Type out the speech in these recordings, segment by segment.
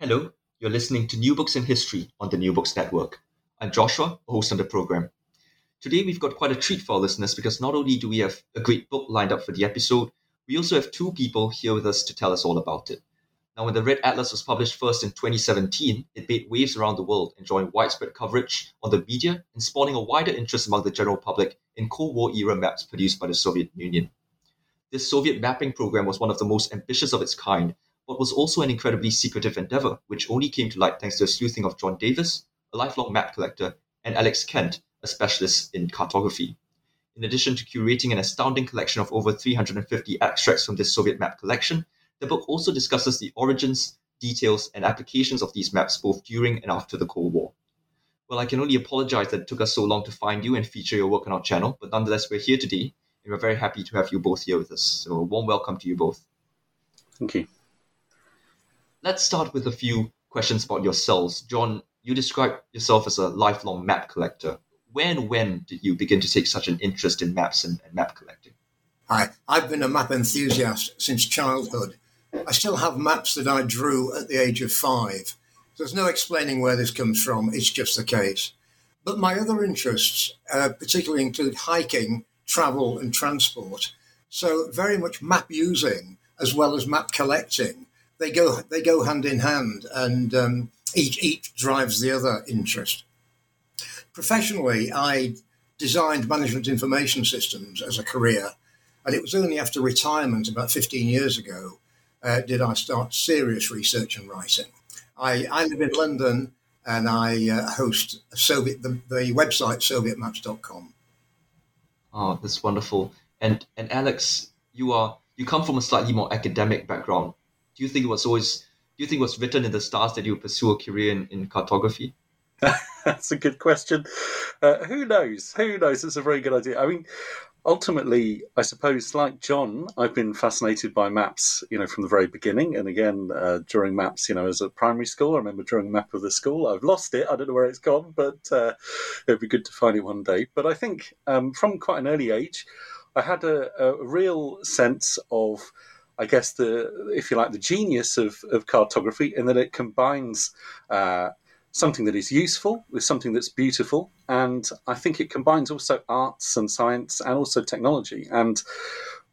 Hello, you're listening to New Books in History on the New Books Network. I'm Joshua, a host on the program. Today we've got quite a treat for our listeners because not only do we have a great book lined up for the episode, we also have two people here with us to tell us all about it. Now, when the Red Atlas was published first in 2017, it made waves around the world, enjoying widespread coverage on the media and spawning a wider interest among the general public in Cold War era maps produced by the Soviet Union. This Soviet mapping program was one of the most ambitious of its kind but was also an incredibly secretive endeavor, which only came to light thanks to the sleuthing of John Davis, a lifelong map collector, and Alex Kent, a specialist in cartography. In addition to curating an astounding collection of over 350 extracts from this Soviet map collection, the book also discusses the origins, details, and applications of these maps both during and after the Cold War. Well, I can only apologize that it took us so long to find you and feature your work on our channel, but nonetheless, we're here today, and we're very happy to have you both here with us. So, a warm welcome to you both. Thank you let's start with a few questions about yourselves. John, you describe yourself as a lifelong map collector. When when did you begin to take such an interest in maps and, and map collecting? Hi, I've been a map enthusiast since childhood. I still have maps that I drew at the age of five. There's no explaining where this comes from, it's just the case. But my other interests uh, particularly include hiking, travel, and transport. So, very much map using as well as map collecting they go they go hand in hand, and um, each each drives the other interest. Professionally, I designed management information systems as a career, and it was only after retirement about 15 years ago uh, did I start serious research and writing. I, I live in London and I uh, host Soviet the, the website sovietmaps.com. Oh, that's wonderful. And and Alex, you are you come from a slightly more academic background do you think it was always do you think it was written in the stars that you would pursue a career in, in cartography? That's a good question. Uh, who knows? Who knows? It's a very good idea. I mean, ultimately, I suppose, like John, I've been fascinated by maps, you know, from the very beginning. And again, uh, during maps, you know, as a primary school, I remember drawing a map of the school. I've lost it. I don't know where it's gone, but uh, it'd be good to find it one day. But I think um, from quite an early age, I had a, a real sense of I guess the if you like the genius of, of cartography in that it combines uh, something that is useful with something that's beautiful, and I think it combines also arts and science and also technology. And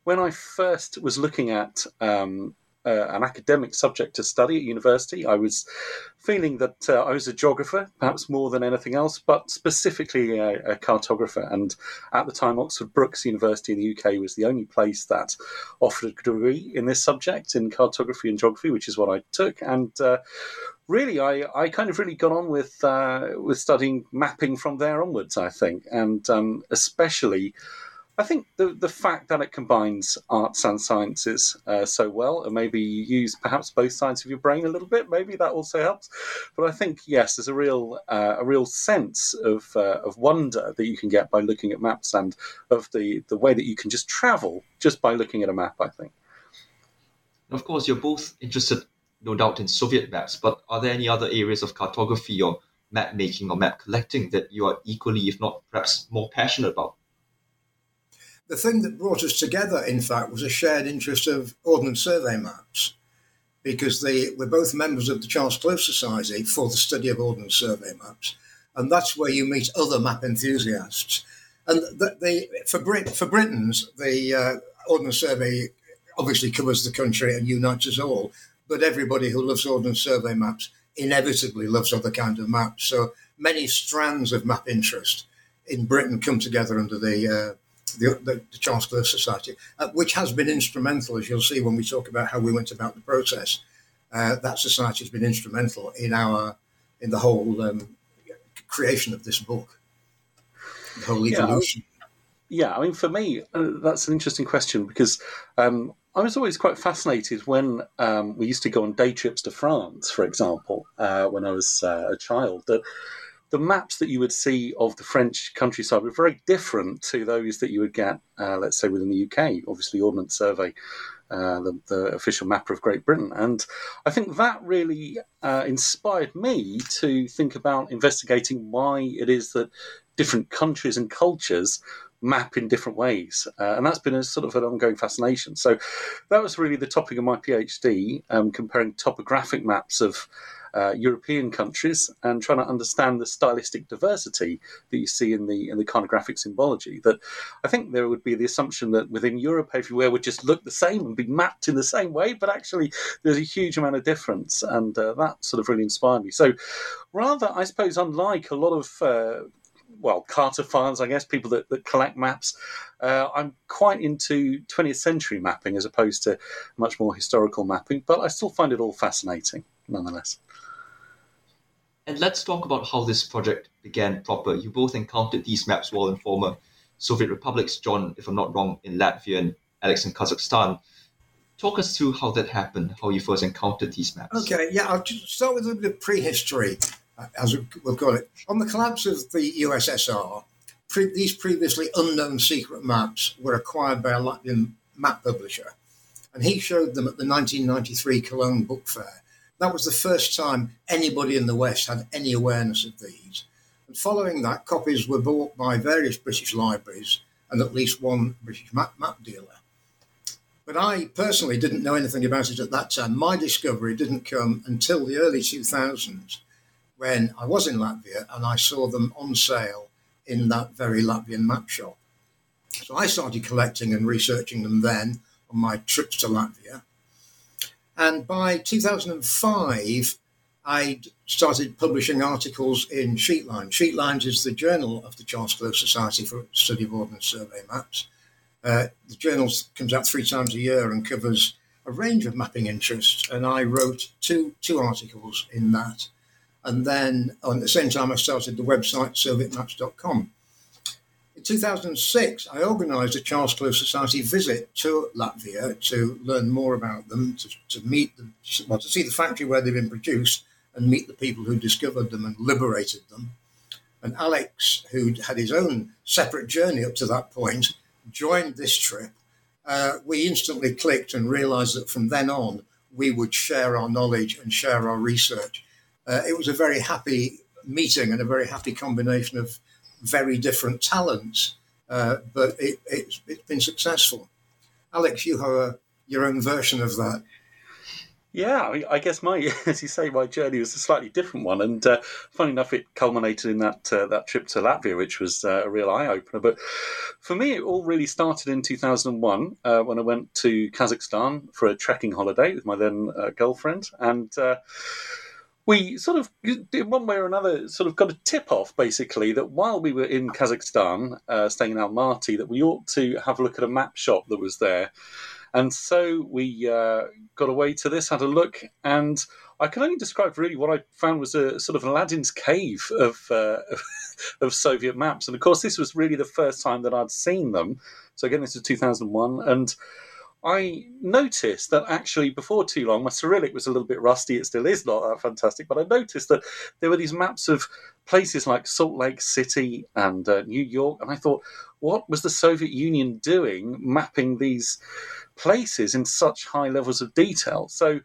when I first was looking at um, uh, an academic subject to study at university. I was feeling that uh, I was a geographer, perhaps more than anything else, but specifically a, a, cartographer. And at the time, Oxford Brookes University in the UK was the only place that offered a degree in this subject in cartography and geography, which is what I took. And uh, really, I, I kind of really got on with uh, with studying mapping from there onwards. I think, and um, especially I think the the fact that it combines arts and sciences uh, so well, and maybe you use perhaps both sides of your brain a little bit, maybe that also helps. But I think yes, there's a real uh, a real sense of uh, of wonder that you can get by looking at maps and of the the way that you can just travel just by looking at a map. I think. Of course, you're both interested, no doubt, in Soviet maps. But are there any other areas of cartography or map making or map collecting that you are equally, if not perhaps more passionate about? The thing that brought us together, in fact, was a shared interest of Ordnance Survey maps, because they, we're both members of the Charles Close Society for the study of Ordnance Survey maps, and that's where you meet other map enthusiasts. And the, the, for, Brit, for Britons, the uh, Ordnance Survey obviously covers the country and unites us all. but everybody who loves ordnance survey maps inevitably loves other kinds of maps. So many strands of map interest in Britain come together under the uh, the, the, the, Charles Society, uh, which has been instrumental, as you'll see when we talk about how we went about the process. Uh, that society has been instrumental in our in the whole um, creation of this book, the whole evolution. Yeah, yeah I mean, for me, uh, that's an interesting question because um, I was always quite fascinated when um, we used to go on day trips to France, for example, uh, when I was uh, a child. That the maps that you would see of the French countryside were very different to those that you would get, uh, let's say, within the UK. Obviously, Ordnance Survey, uh, the, the, official map of Great Britain. And I think that really uh, inspired me to think about investigating why it is that different countries and cultures map in different ways. Uh, and that's been a sort of an ongoing fascination. So that was really the topic of my PhD, um, comparing topographic maps of uh, European countries and trying to understand the stylistic diversity that you see in the in the iconographic symbology. That I think there would be the assumption that within Europe everywhere would just look the same and be mapped in the same way, but actually there's a huge amount of difference, and uh, that sort of really inspired me. So rather, I suppose, unlike a lot of uh, well, cartophiles, I guess, people that, that collect maps. Uh, I'm quite into 20th century mapping as opposed to much more historical mapping, but I still find it all fascinating nonetheless. And let's talk about how this project began proper. You both encountered these maps while in former Soviet republics, John, if I'm not wrong, in Latvia and Alex in Kazakhstan. Talk us through how that happened, how you first encountered these maps. Okay, yeah, I'll start with a bit of prehistory, uh, as we'll call it. On the collapse of the USSR, pre- these previously unknown secret maps were acquired by a Latvian map publisher, and he showed them at the 1993 Cologne Book Fair that was the first time anybody in the West had any awareness of these. And following that, copies were bought by various British libraries and at least one British map, map dealer. But I personally didn't know anything about it at that time. My discovery didn't come until the early 2000s when I was in Latvia and I saw them on sale in that very Latvian map shop. So I started collecting and researching them then on my trips to Latvia. And by 2005, I started publishing articles in Sheetlines. Sheetlines is the journal of the Charles Close Society for Study of Ordnance Survey Maps. Uh, the journal comes out three times a year and covers a range of mapping interests, and I wrote two two articles in that. And then at the same time, I started the website sovietmaps.com. 2006, I organised a Charles Close Society visit to Latvia to learn more about them, to, to meet them, well, to see the factory where they've been produced and meet the people who discovered them and liberated them. And Alex, who had his own separate journey up to that point, joined this trip. Uh, we instantly clicked and realised that from then on, we would share our knowledge and share our research. Uh, it was a very happy meeting and a very happy combination of very different talents, uh, but it, it, has been successful. Alex, you have a, your own version of that. Yeah, I guess my, as you say, my journey was a slightly different one, and uh, funny enough, it culminated in that uh, that trip to Latvia, which was uh, a real eye opener. But for me, it all really started in 2001 uh, when I went to Kazakhstan for a trekking holiday with my then uh, girlfriend, and uh, we sort of, in one way or another, sort of got a tip off basically that while we were in Kazakhstan, uh, staying in Almaty, that we ought to have a look at a map shop that was there. And so we uh, got away to this, had a look, and I can only describe really what I found was a sort of Aladdin's cave of uh, of Soviet maps. And of course, this was really the first time that I'd seen them. So again, this was 2001, and I noticed that actually before too long, my Cyrillic was a little bit rusty. It still is not that fantastic, but I noticed that there were these maps of places like Salt Lake City and uh, New York, and I thought, what was the Soviet Union doing mapping these places in such high levels of detail? So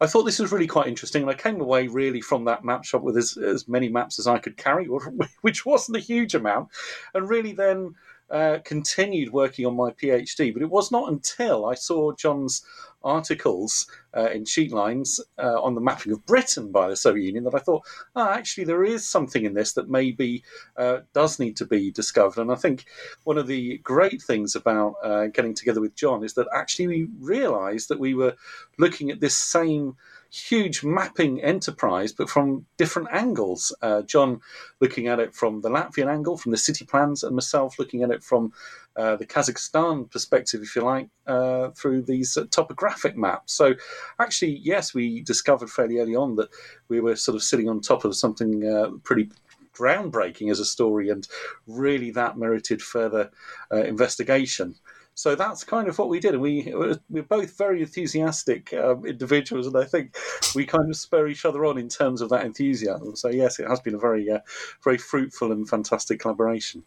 I thought this was really quite interesting, and I came away really from that map shop with as, as many maps as I could carry, which wasn't a huge amount, and really then uh, continued working on my PhD, but it was not until I saw John's articles uh, in Sheetlines uh, on the mapping of Britain by the Soviet Union that I thought, oh, actually, there is something in this that maybe uh, does need to be discovered. And I think one of the great things about uh, getting together with John is that actually we realised that we were looking at this same huge mapping enterprise, but from different angles. Uh, John looking at it from the Latvian angle, from the city plans, and myself looking at it from uh, the Kazakhstan perspective, if you like, uh, through these uh, topographic maps. So, actually, yes, we discovered fairly early on that we were sort of sitting on top of something uh, pretty groundbreaking as a story, and really that merited further uh, investigation. So that's kind of what we did, and we we're both very enthusiastic um, individuals, and I think we kind of spur each other on in terms of that enthusiasm. So yes, it has been a very uh, very fruitful and fantastic collaboration.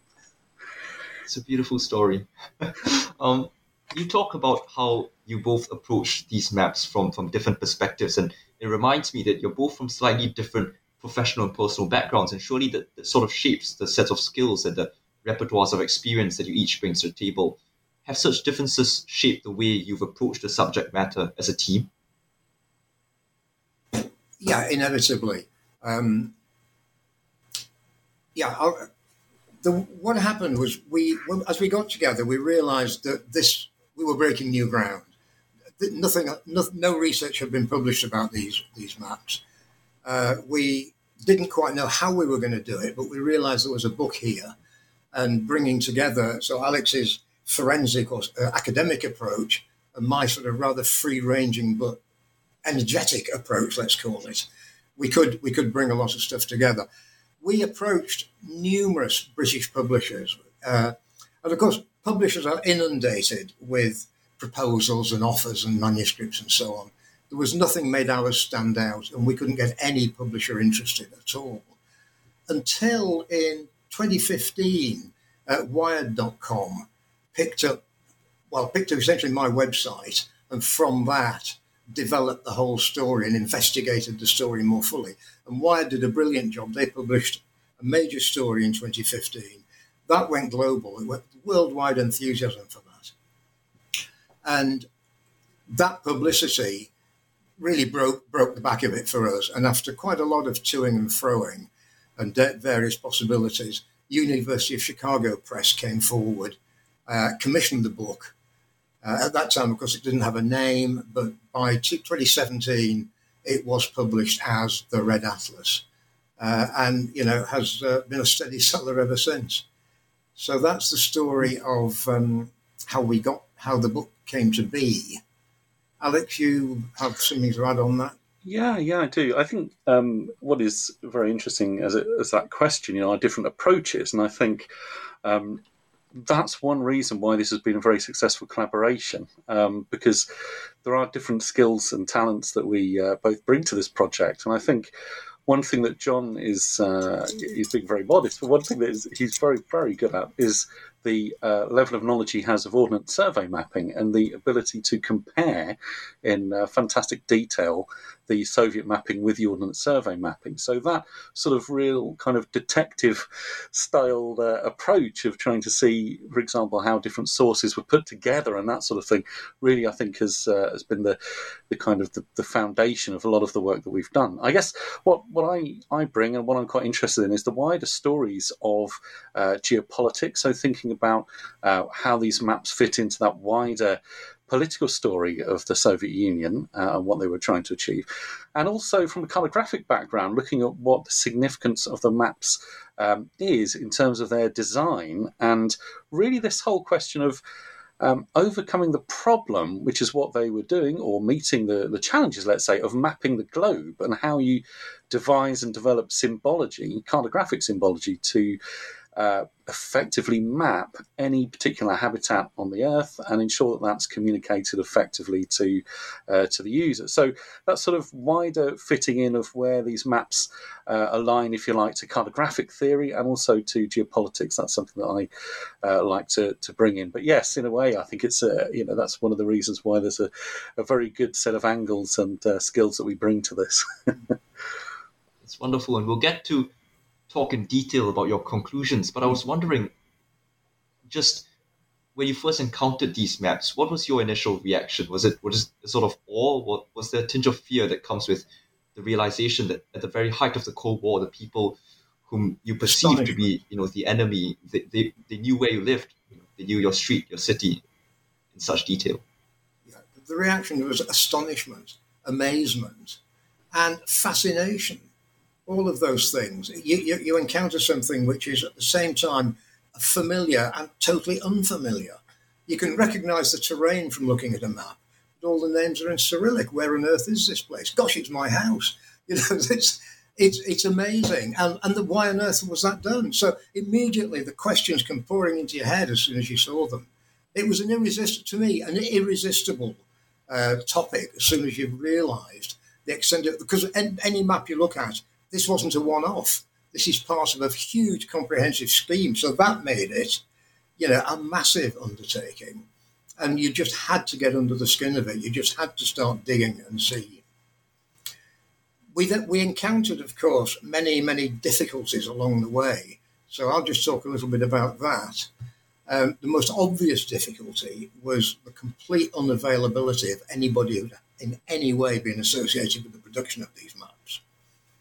It's a beautiful story. um, you talk about how you both approach these maps from from different perspectives, and it reminds me that you're both from slightly different professional and personal backgrounds, and surely that, sort of shapes the set of skills and the repertoires of experience that you each bring to the table have such differences shaped the way you've approached the subject matter as a team? Yeah, inevitably. Um, yeah, I'll, the, what happened was we, as we got together, we realised that this we were breaking new ground. Nothing, no, no research had been published about these these maps. Uh, we didn't quite know how we were going to do it, but we realised there was a book here, and bringing together. So Alex's forensic or uh, academic approach and my sort of rather free-ranging but energetic approach, let's call it, we could we could bring a lot of stuff together. We approached numerous British publishers, uh, and of course, publishers are inundated with proposals and offers and manuscripts and so on. There was nothing made ours stand out, and we couldn't get any publisher interested at all until in 2015 at Wired.com picked up, well, picked up essentially my website, and from that developed the whole story and investigated the story more fully. And Wired did a brilliant job. They published a major story in 2015. That went global. It went worldwide enthusiasm for that. And that publicity really broke broke the back of it for us. And after quite a lot of toing and froing and various possibilities, University of Chicago Press came forward uh, commissioned the book. Uh, at that time, of course, it didn't have a name, but by 2017, it was published as the Red Atlas, uh, and you know has uh, been a steady seller ever since. So that's the story of um, how we got how the book came to be. Alex, you have something to add on that? Yeah, yeah, I do. I think um, what is very interesting as, as that question, you know, are different approaches, and I think um, that's one reason why this has been a very successful collaboration um, because there are different skills and talents that we uh, both bring to this project. And I think one thing that John is uh, he's being very modest, but one thing that is, he's very very good at is the uh, level of knowledge he has of ordnance survey mapping and the ability to compare in uh, fantastic detail the Soviet mapping with the Ordnance Survey mapping. So that sort of real kind of detective style uh, approach of trying to see, for example, how different sources were put together and that sort of thing, really, I think has uh, has been the the kind of the, the, foundation of a lot of the work that we've done. I guess what what I I bring and what I'm quite interested in is the wider stories of uh, geopolitics. So thinking about uh, how these maps fit into that wider political story of the Soviet Union uh, and what they were trying to achieve, and also from a cartographic background, looking at what the significance of the maps um, is in terms of their design, and really this whole question of um, overcoming the problem, which is what they were doing, or meeting the, the challenges, let's say, of mapping the globe and how you devise and develop symbology, cartographic symbology, to uh, effectively map any particular habitat on the Earth and ensure that that's communicated effectively to uh, to the user. So that's sort of wider fitting in of where these maps uh, align, if you like, to cartographic theory and also to geopolitics. That's something that I uh, like to, to bring in. But yes, in a way, I think it's a, you know that's one of the reasons why there's a, a very good set of angles and uh, skills that we bring to this. it's wonderful, and we'll get to talk in detail about your conclusions, but I was wondering just when you first encountered these maps, what was your initial reaction? Was it was it sort of awe? What was there a tinge of fear that comes with the realization that at the very height of the Cold War, the people whom you perceived to be, you know, the enemy, they, they, they knew where you lived, you know, they knew your street, your city, in such detail. Yeah, the reaction was astonishment, amazement, and fascination. All of those things. You, you, you encounter something which is at the same time familiar and totally unfamiliar. You can recognize the terrain from looking at a map, but all the names are in Cyrillic. Where on earth is this place? Gosh, it's my house. You know, it's it's it's amazing. And and the, why on earth was that done? So immediately the questions come pouring into your head as soon as you saw them. It was an irresistible to me, an irresistible uh, topic as soon as you realised the extent of because any map you look at, this wasn't a one-off. This is part of a huge comprehensive scheme. So that made it, you know, a massive undertaking. And you just had to get under the skin of it. You just had to start digging and see. We, we encountered, of course, many, many difficulties along the way. So I'll just talk a little bit about that. Um, the most obvious difficulty was the complete unavailability of anybody who in any way been associated with the production of these maps.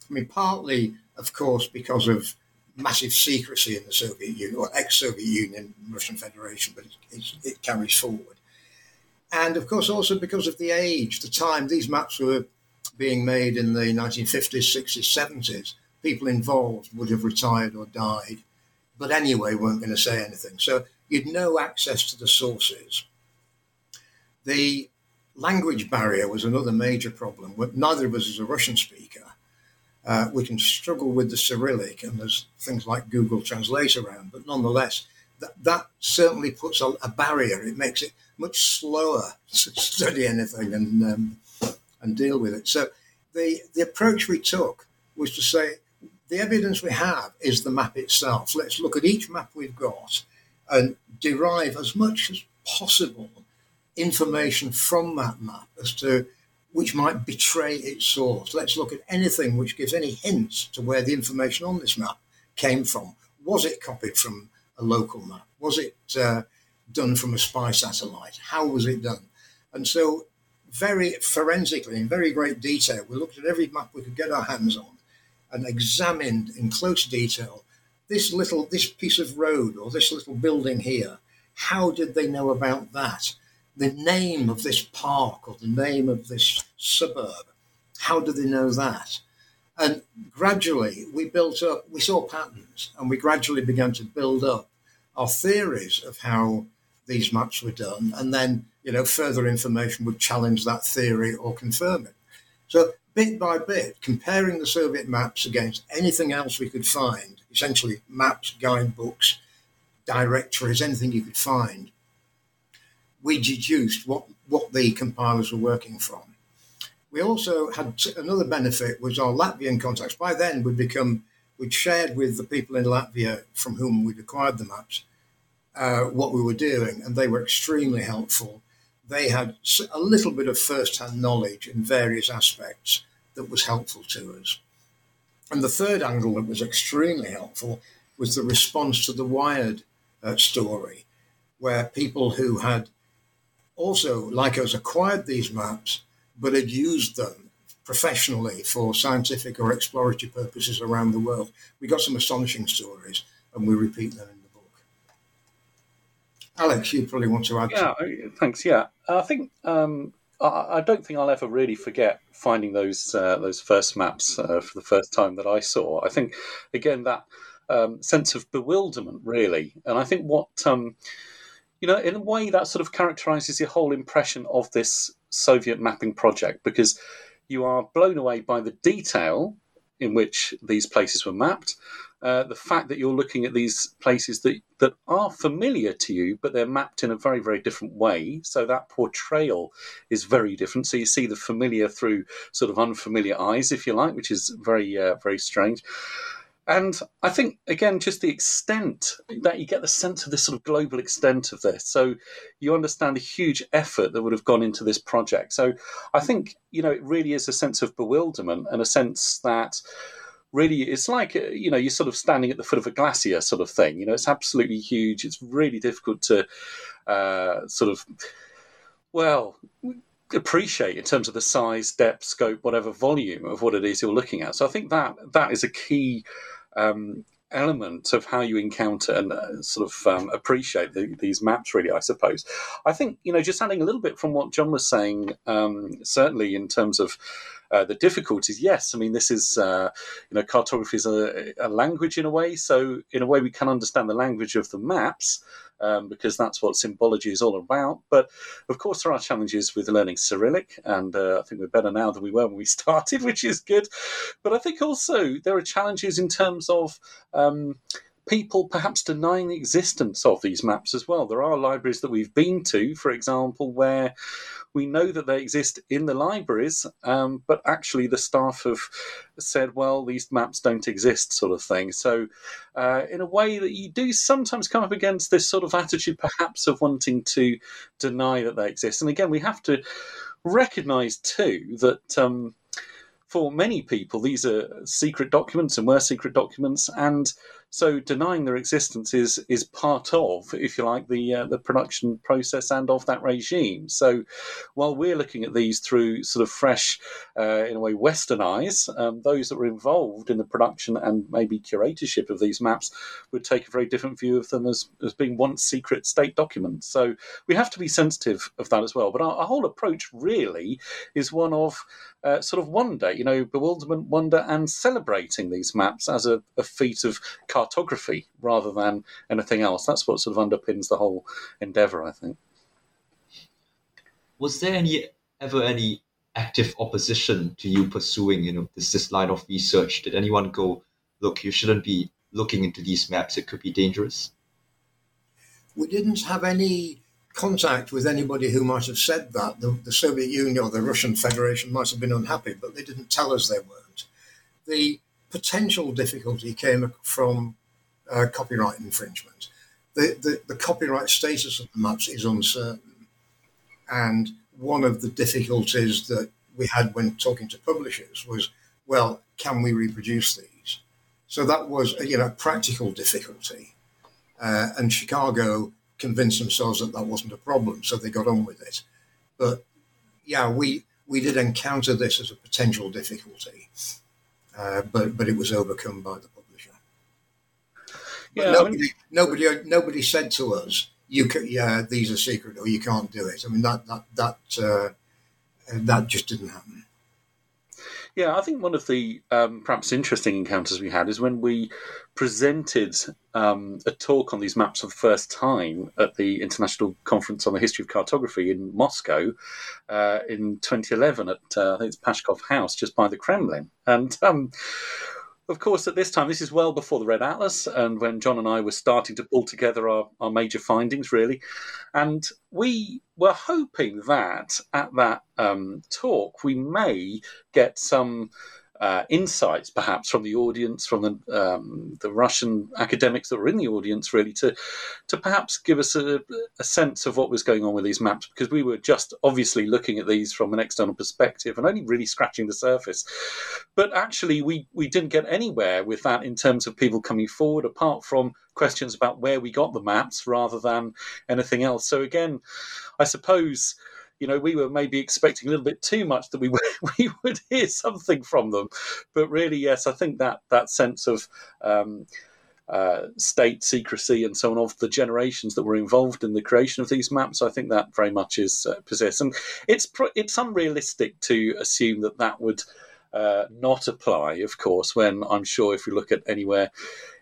I mean, partly of course, because of massive secrecy in the Soviet Union or ex-Soviet Union, Russian Federation, but it, it, carries forward. And of course, also because of the age, the time these maps were being made in the 1950s, 60s, 70s, people involved would have retired or died, but anyway, weren't going to say anything. So you'd no access to the sources. The language barrier was another major problem. Neither of us is a Russian speaker. Uh, we can struggle with the Cyrillic, and there's things like Google Translate around, but nonetheless, that, that certainly puts a, a barrier. It makes it much slower to study anything and um, and deal with it. So the the approach we took was to say the evidence we have is the map itself. Let's look at each map we've got and derive as much as possible information from that map as to which might betray its source. Let's look at anything which gives any hints to where the information on this map came from. Was it copied from a local map? Was it uh, done from a spy satellite? How was it done? And so, very forensically, in very great detail, we looked at every map we could get our hands on and examined in close detail this little this piece of road or this little building here. How did they know about that? The name of this park or the name of this suburb. How do they know that? And gradually we built up, we saw patterns and we gradually began to build up our theories of how these maps were done. And then, you know, further information would challenge that theory or confirm it. So bit by bit, comparing the Soviet maps against anything else we could find, essentially maps, guidebooks, directories, anything you could find, we deduced what, what the compilers were working from. We also had another benefit was our Latvian contacts. By then, we'd become we'd shared with the people in Latvia from whom we'd acquired the maps uh, what we were doing, and they were extremely helpful. They had a little bit of first-hand knowledge in various aspects that was helpful to us. And the third angle that was extremely helpful was the response to the Wired uh, story, where people who had also, Lycos acquired these maps, but had used them professionally for scientific or exploratory purposes around the world. We got some astonishing stories, and we repeat them in the book. Alex, you probably want to add. Yeah, to- thanks. Yeah, I think um, I, don't think I'll ever really forget finding those uh, those first maps uh, for the first time that I saw. I think again that um, sense of bewilderment, really, and I think what. Um, you know, in a way that sort of characterizes your whole impression of this Soviet mapping project because you are blown away by the detail in which these places were mapped. Uh, the fact that you're looking at these places that, that are familiar to you, but they're mapped in a very, very different way. So that portrayal is very different. So you see the familiar through sort of unfamiliar eyes, if you like, which is very, uh, very strange. And I think, again, just the extent that you get the sense of this sort of global extent of this. So you understand the huge effort that would have gone into this project. So I think, you know, it really is a sense of bewilderment and a sense that really it's like uh, you know you're sort of standing at the foot of a glacier sort of thing you know it's absolutely huge it's really difficult to uh, sort of well appreciate in terms of the size depth scope whatever volume of what it is you're looking at so i think that that is a key um, element of how you encounter and uh, sort of um, appreciate the, these maps really i suppose. I think you know just adding a little bit from what john was saying um, certainly in terms of uh, the difficulties, yes, I mean this is uh, you know cartography is a, a, language in a way, so in a way we can understand the language of the maps. Um, because that's what symbology is all about. But of course, there are challenges with learning Cyrillic, and uh, I think we're better now than we were when we started, which is good. But I think also there are challenges in terms of um, people perhaps denying the existence of these maps as well. There are libraries that we've been to, for example, where we know that they exist in the libraries, um, but actually the staff have said, well, these maps don't exist, sort of thing. So, uh, in a way that you do sometimes come up against this sort of attitude, perhaps, of wanting to deny that they exist. And again, we have to recognize too that. Um, for many people, these are secret documents and were secret documents, and so denying their existence is is part of, if you like, the uh, the production process and of that regime. So while we're looking at these through sort of fresh, uh, in a way, Western eyes, um, those that were involved in the production and maybe curatorship of these maps would take a very different view of them as, as being once secret state documents. So we have to be sensitive of that as well. But our, our whole approach really is one of uh, sort of wonder, you know, bewilderment, wonder, and celebrating these maps as a, a feat of cartography rather than anything else. That's what sort of underpins the whole endeavor, I think. Was there any ever any active opposition to you pursuing, you know, this this line of research? Did anyone go, look, you shouldn't be looking into these maps; it could be dangerous? We didn't have any contact with anybody who might have said that. The, the, Soviet Union or the Russian Federation might have been unhappy, but they didn't tell us they weren't. The potential difficulty came from uh, copyright infringement. The, the, the, copyright status of the maps is uncertain. And one of the difficulties that we had when talking to publishers was, well, can we reproduce these? So that was, you know, a practical difficulty. Uh, and Chicago convinced themselves that that wasn't a problem, so they got on with it. But yeah, we we did encounter this as a potential difficulty, uh, but but it was overcome by the publisher. Yeah, nobody, I mean, nobody nobody said to us, "You can, yeah, these are secret, or you can't do it." I mean that that that uh, that just didn't happen. Yeah, I think one of the um, perhaps interesting encounters we had is when we presented um, a talk on these maps for the first time at the International Conference on the History of Cartography in Moscow uh, in 2011 at uh, I think it's Pashkov House just by the Kremlin, and um, of course, at this time, this is well before the Red Atlas, and when John and I were starting to pull together our, our major findings, really. And we were hoping that at that um, talk, we may get some uh, insights, perhaps from the audience, from the um, the Russian academics that were in the audience, really to to perhaps give us a, a, sense of what was going on with these maps, because we were just obviously looking at these from an external perspective and only really scratching the surface. But actually, we we didn't get anywhere with that in terms of people coming forward, apart from questions about where we got the maps rather than anything else. So again, I suppose you know, we were maybe expecting a little bit too much that we would, we would hear something from them. But really, yes, I think that that sense of um, uh, state secrecy and so on of the generations that were involved in the creation of these maps, I think that very much is uh. And it's it's unrealistic to assume that that would. Uh, not apply, of course, when I'm sure if you look at anywhere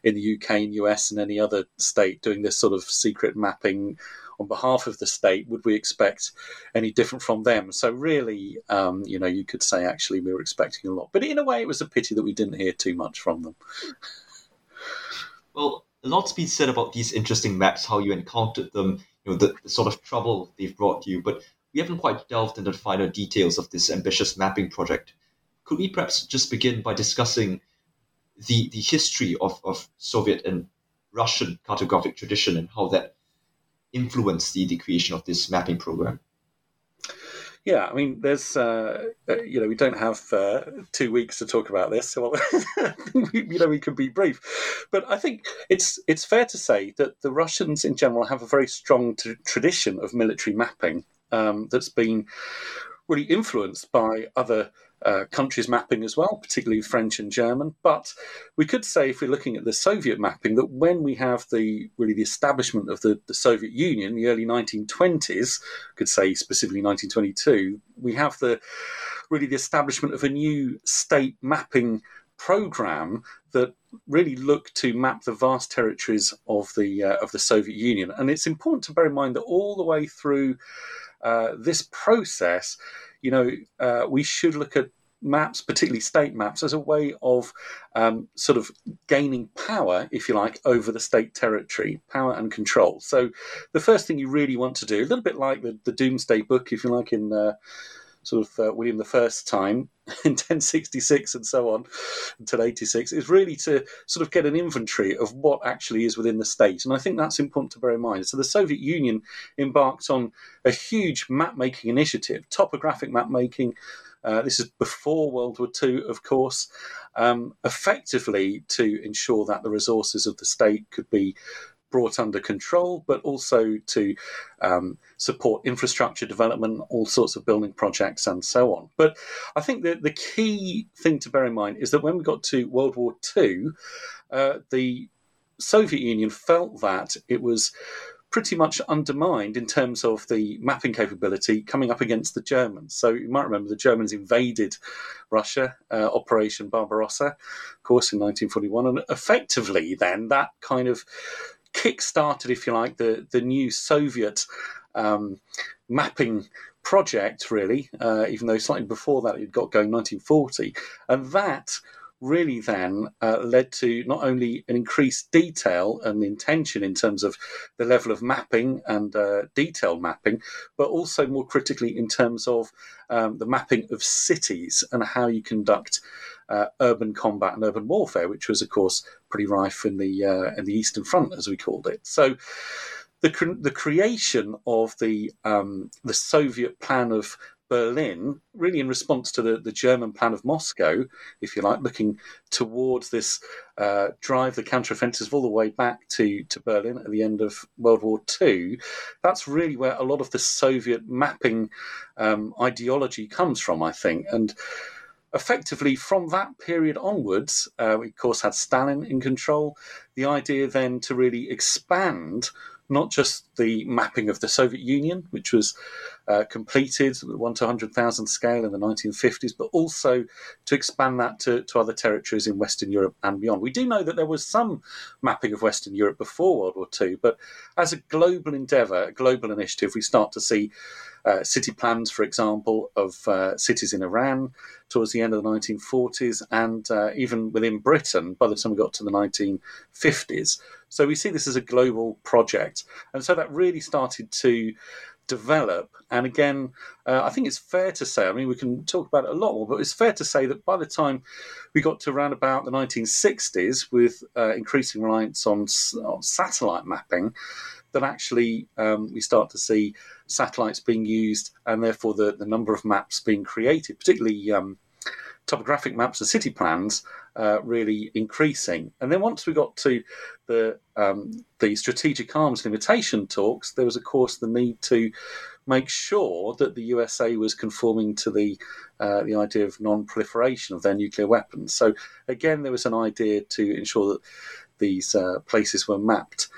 in the UK and US and any other state doing this sort of secret mapping on behalf of the state, would we expect any different from them? So really, um, you know, you could say actually we were expecting a lot, but in a way, it was a pity that we didn't hear too much from them. Well, a lot's been said about these interesting maps, how you encountered them, you know, the, the sort of trouble they've brought you, but we haven't quite delved into the finer details of this ambitious mapping project. Could we perhaps just begin by discussing the the history of, of Soviet and Russian cartographic tradition and how that influence the, the creation of this mapping program? Yeah, I mean, there's, uh, uh, you know, we don't have uh, two weeks to talk about this, so you know, we can be brief. But I think it's it's fair to say that the Russians in general have a very strong t- tradition of military mapping um, that's been really influenced by other uh, countries mapping as well, particularly French and German. But we could say, if we're looking at the Soviet mapping, that when we have the really the establishment of the, the Soviet Union, the early 1920s, could say specifically 1922, we have the really the establishment of a new state mapping program that really looked to map the vast territories of the uh, of the Soviet Union. And it's important to bear in mind that all the way through uh, this process, you know, uh, we should look at maps, particularly state maps, as a way of um, sort of gaining power, if you like, over the state territory, power and control. So the first thing you really want to do, a little bit like the, the Domesday Book, if you like, in uh, sort of uh, William the First time in 1066 and so on until 86 is really to sort of get an inventory of what actually is within the state. And I think that's important to bear in mind. So the Soviet Union embarked on a huge map making initiative, topographic map making. Uh, this is before World War II, of course, um, effectively to ensure that the resources of the state could be brought under control, but also to um, support infrastructure development, all sorts of building projects, and so on. But I think that the key thing to bear in mind is that when we got to World War II, uh, the Soviet Union felt that it was pretty much undermined in terms of the mapping capability coming up against the Germans. So you might remember the Germans invaded Russia, uh, Operation Barbarossa, of course, in 1941, and effectively then that kind of kick-started, if you like, the the new Soviet um, mapping project, really. Uh, even though slightly before that it got going, 1940, and that really then uh, led to not only an increased detail and intention in terms of the level of mapping and uh, detailed mapping, but also more critically in terms of um, the mapping of cities and how you conduct uh, urban combat and urban warfare, which was, of course, pretty rife in the uh, in the Eastern Front, as we called it. So. The, the creation of the um, the Soviet plan of Berlin, really in response to the, the German plan of Moscow, if you like, looking towards this uh, drive the counteroffensive all the way back to, to Berlin at the end of World War II. That's really where a lot of the Soviet mapping um, ideology comes from, I think. And effectively, from that period onwards, uh, we of course had Stalin in control. The idea then to really expand not just the mapping of the Soviet Union, which was uh, completed, 1 to 100,000 scale in the 1950s, but also to expand that to, to other territories in Western Europe and beyond. We do know that there was some mapping of Western Europe before World War II, but as a global endeavour, a global initiative, we start to see uh, city plans, for example, of uh, cities in Iran towards the end of the 1940s, and uh, even within Britain by the time we got to the 1950s. So we see this as a global project. And so that really started to develop. And again, uh, I think it's fair to say, I mean, we can talk about it a lot more, but it's fair to say that by the time we got to around about the 1960s, with uh, increasing reliance on, on, satellite mapping, that actually um, we start to see satellites being used and therefore the, the number of maps being created, particularly um, topographic maps and city plans uh, really increasing. And then once we got to the um, the strategic arms limitation talks, there was of course the need to make sure that the USA was conforming to the uh, the idea of non-proliferation of their nuclear weapons. So again, there was an idea to ensure that these uh, places were mapped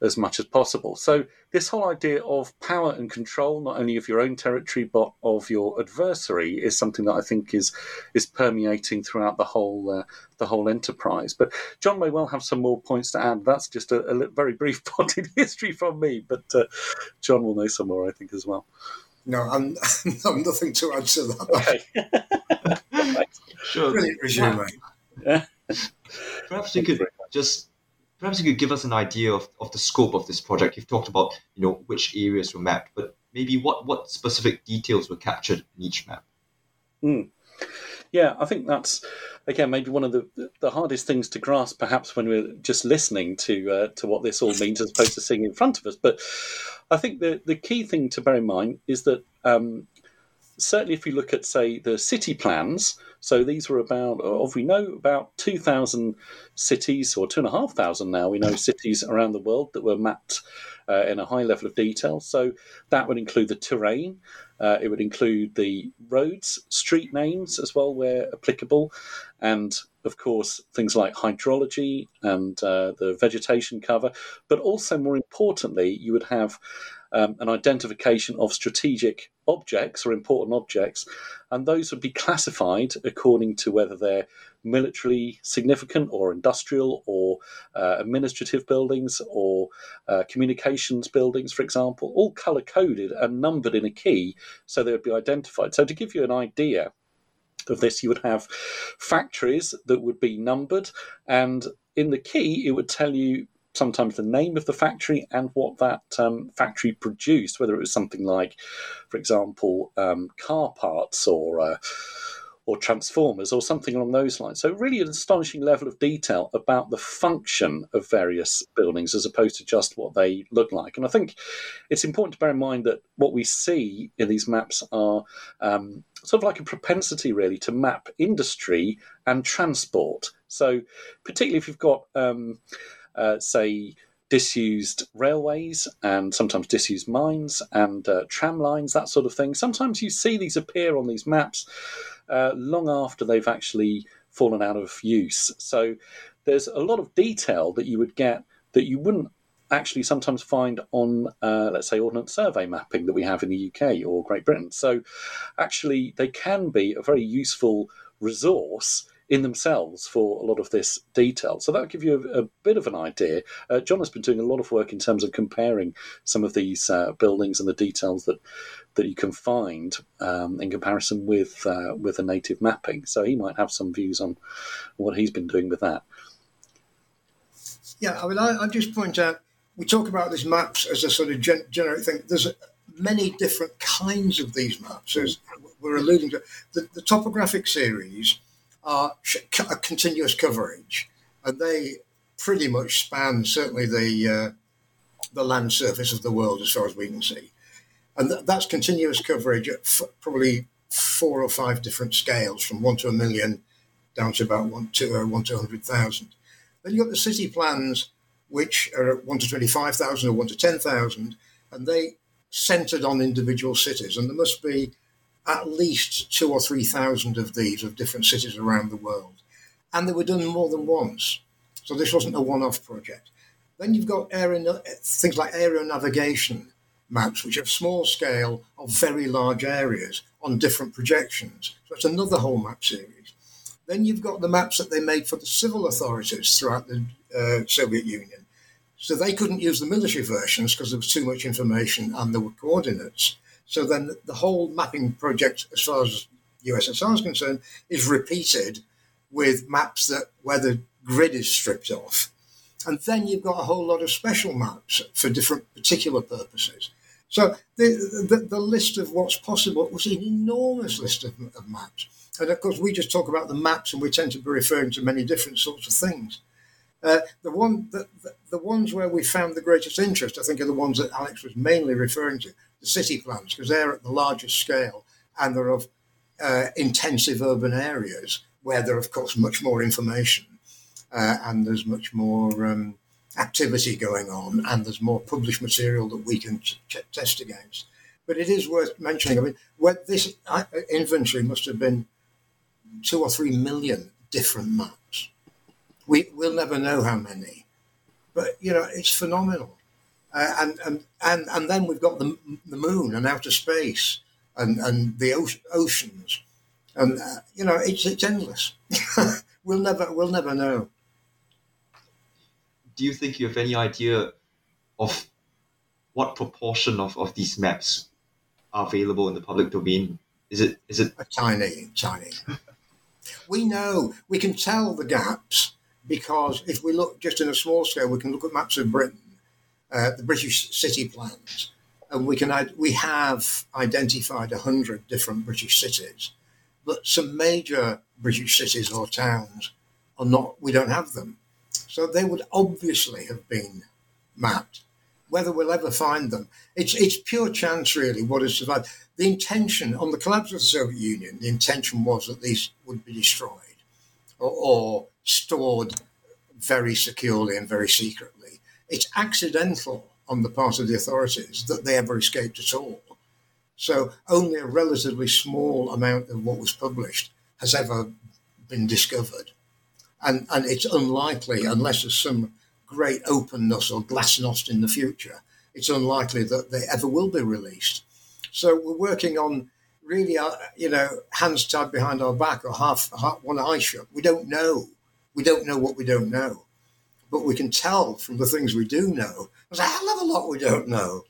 as much as possible. So this whole idea of power and control, not only of your own territory but of your adversary, is something that I think is is permeating throughout the whole uh, the whole enterprise. But John may well have some more points to add. That's just a, a very brief potted history from me, but uh, John will know some more, I think, as well. No, I'm, I'm nothing to add to that. Okay. sure. Brilliant resume. Perhaps you could just perhaps you could give us an idea of, of the scope of this project. You've talked about you know which areas were mapped, but maybe what, what specific details were captured in each map. Mm. Yeah, I think that's again maybe one of the the hardest things to grasp, perhaps when we're just listening to uh, to what this all means, as opposed to seeing in front of us. But I think the the key thing to bear in mind is that um, certainly, if you look at, say, the city plans, so these were about, of we know, about 2,000 cities, or 2,500 now, we know cities around the world that were mapped uh, in a high level of detail. So that would include the terrain, uh, it would include the roads, street names as well, where applicable, and of course things like hydrology and uh, the vegetation cover. But also, more importantly, you would have um, an identification of strategic objects or important objects, and those would be classified according to whether they're militarily significant or industrial or uh, administrative buildings or uh, communications buildings, for example, all color coded and numbered in a key so they would be identified. So, to give you an idea, of this, you would have factories that would be numbered, and in the key, it would tell you sometimes the name of the factory and what that um, factory produced, whether it was something like, for example, um, car parts or uh, or transformers or something along those lines. So, really, an astonishing level of detail about the function of various buildings as opposed to just what they look like. And I think it's important to bear in mind that what we see in these maps are um, sort of like a propensity, really, to map industry and transport. So, particularly if you've got um, uh, say, disused railways and sometimes disused mines and uh, tram lines, that sort of thing. Sometimes you see these appear on these maps uh, long after they've actually fallen out of use. So there's a lot of detail that you would get that you wouldn't actually sometimes find on, uh, let's say, Ordnance Survey mapping that we have in the UK or Great Britain. So actually, they can be a very useful resource in themselves for a lot of this detail. So that'll give you a, a bit of an idea. Uh, John has been doing a lot of work in terms of comparing some of these uh, buildings and the details that that you can find um, in comparison with uh, with a native mapping. So he might have some views on what he's been doing with that. Yeah, I mean, I, I just point out we talk about these maps as a sort of gen- generic thing. There's a, many different kinds of these maps. As we're alluding to, the, the topographic series are a continuous coverage, and they pretty much span certainly the uh, the land surface of the world as far as we can see, and th- that's continuous coverage at f- probably four or five different scales, from one to a million down to about one to uh, one to hundred thousand. Then you've got the city plans, which are at one to twenty-five thousand or one to ten thousand, and they centered on individual cities, and there must be at least two or three thousand of these of different cities around the world. And they were done more than once. So this wasn't a one off project. Then you've got things like aero navigation maps, which are small scale of very large areas on different projections. So it's another whole map series. Then you've got the maps that they made for the civil authorities throughout the uh, Soviet Union. So they couldn't use the military versions because there was too much information and there were coordinates. So then the whole mapping project, as far as USSR is concerned, is repeated with maps that where the grid is stripped off. And then you've got a whole lot of special maps for different particular purposes. So the, the, the list of what's possible was an enormous list of, of maps. And of course, we just talk about the maps and we tend to be referring to many different sorts of things. Uh, the one, the, the, the, ones where we found the greatest interest, I think, are the ones that Alex was mainly referring to, the city plans, because they're at the largest scale and they're of uh, intensive urban areas where there, are, of course, much more information uh, and there's much more um, activity going on and there's more published material that we can test against. But it is worth mentioning. I mean, this inventory must have been two or three million different maps we, we'll never know how many. But, you know, it's phenomenal. Uh, and, and, and, and then we've got the, the moon and outer space and, and the oceans. And, uh, you know, it's, it's endless. we'll, never, we'll never know. Do you think you have any idea of what proportion of, of these maps are available in the public domain? Is it is it a tiny, tiny? we know we can tell the gaps because if we look just in a small scale, we can look at maps of Britain, uh, the British city plans, and we can we have identified hundred different British cities, but some major British cities or towns are not. We don't have them, so they would obviously have been mapped. Whether we'll ever find them, it's it's pure chance, really. What has survived? The intention on the collapse of the Soviet Union, the intention was that these would be destroyed or, or stored very securely and very secretly. It's accidental on the part of the authorities that they ever escaped at all. So only a relatively small amount of what was published has ever been discovered. And, and it's unlikely, unless there's some great openness or glasnost in the future, it's unlikely that they ever will be released. So we're working on really, uh, you know, hands tied behind our back or half, half one eye shut. We don't know. We don't know what we don't know. But we can tell from the things we do know. There's a hell of a lot we don't know.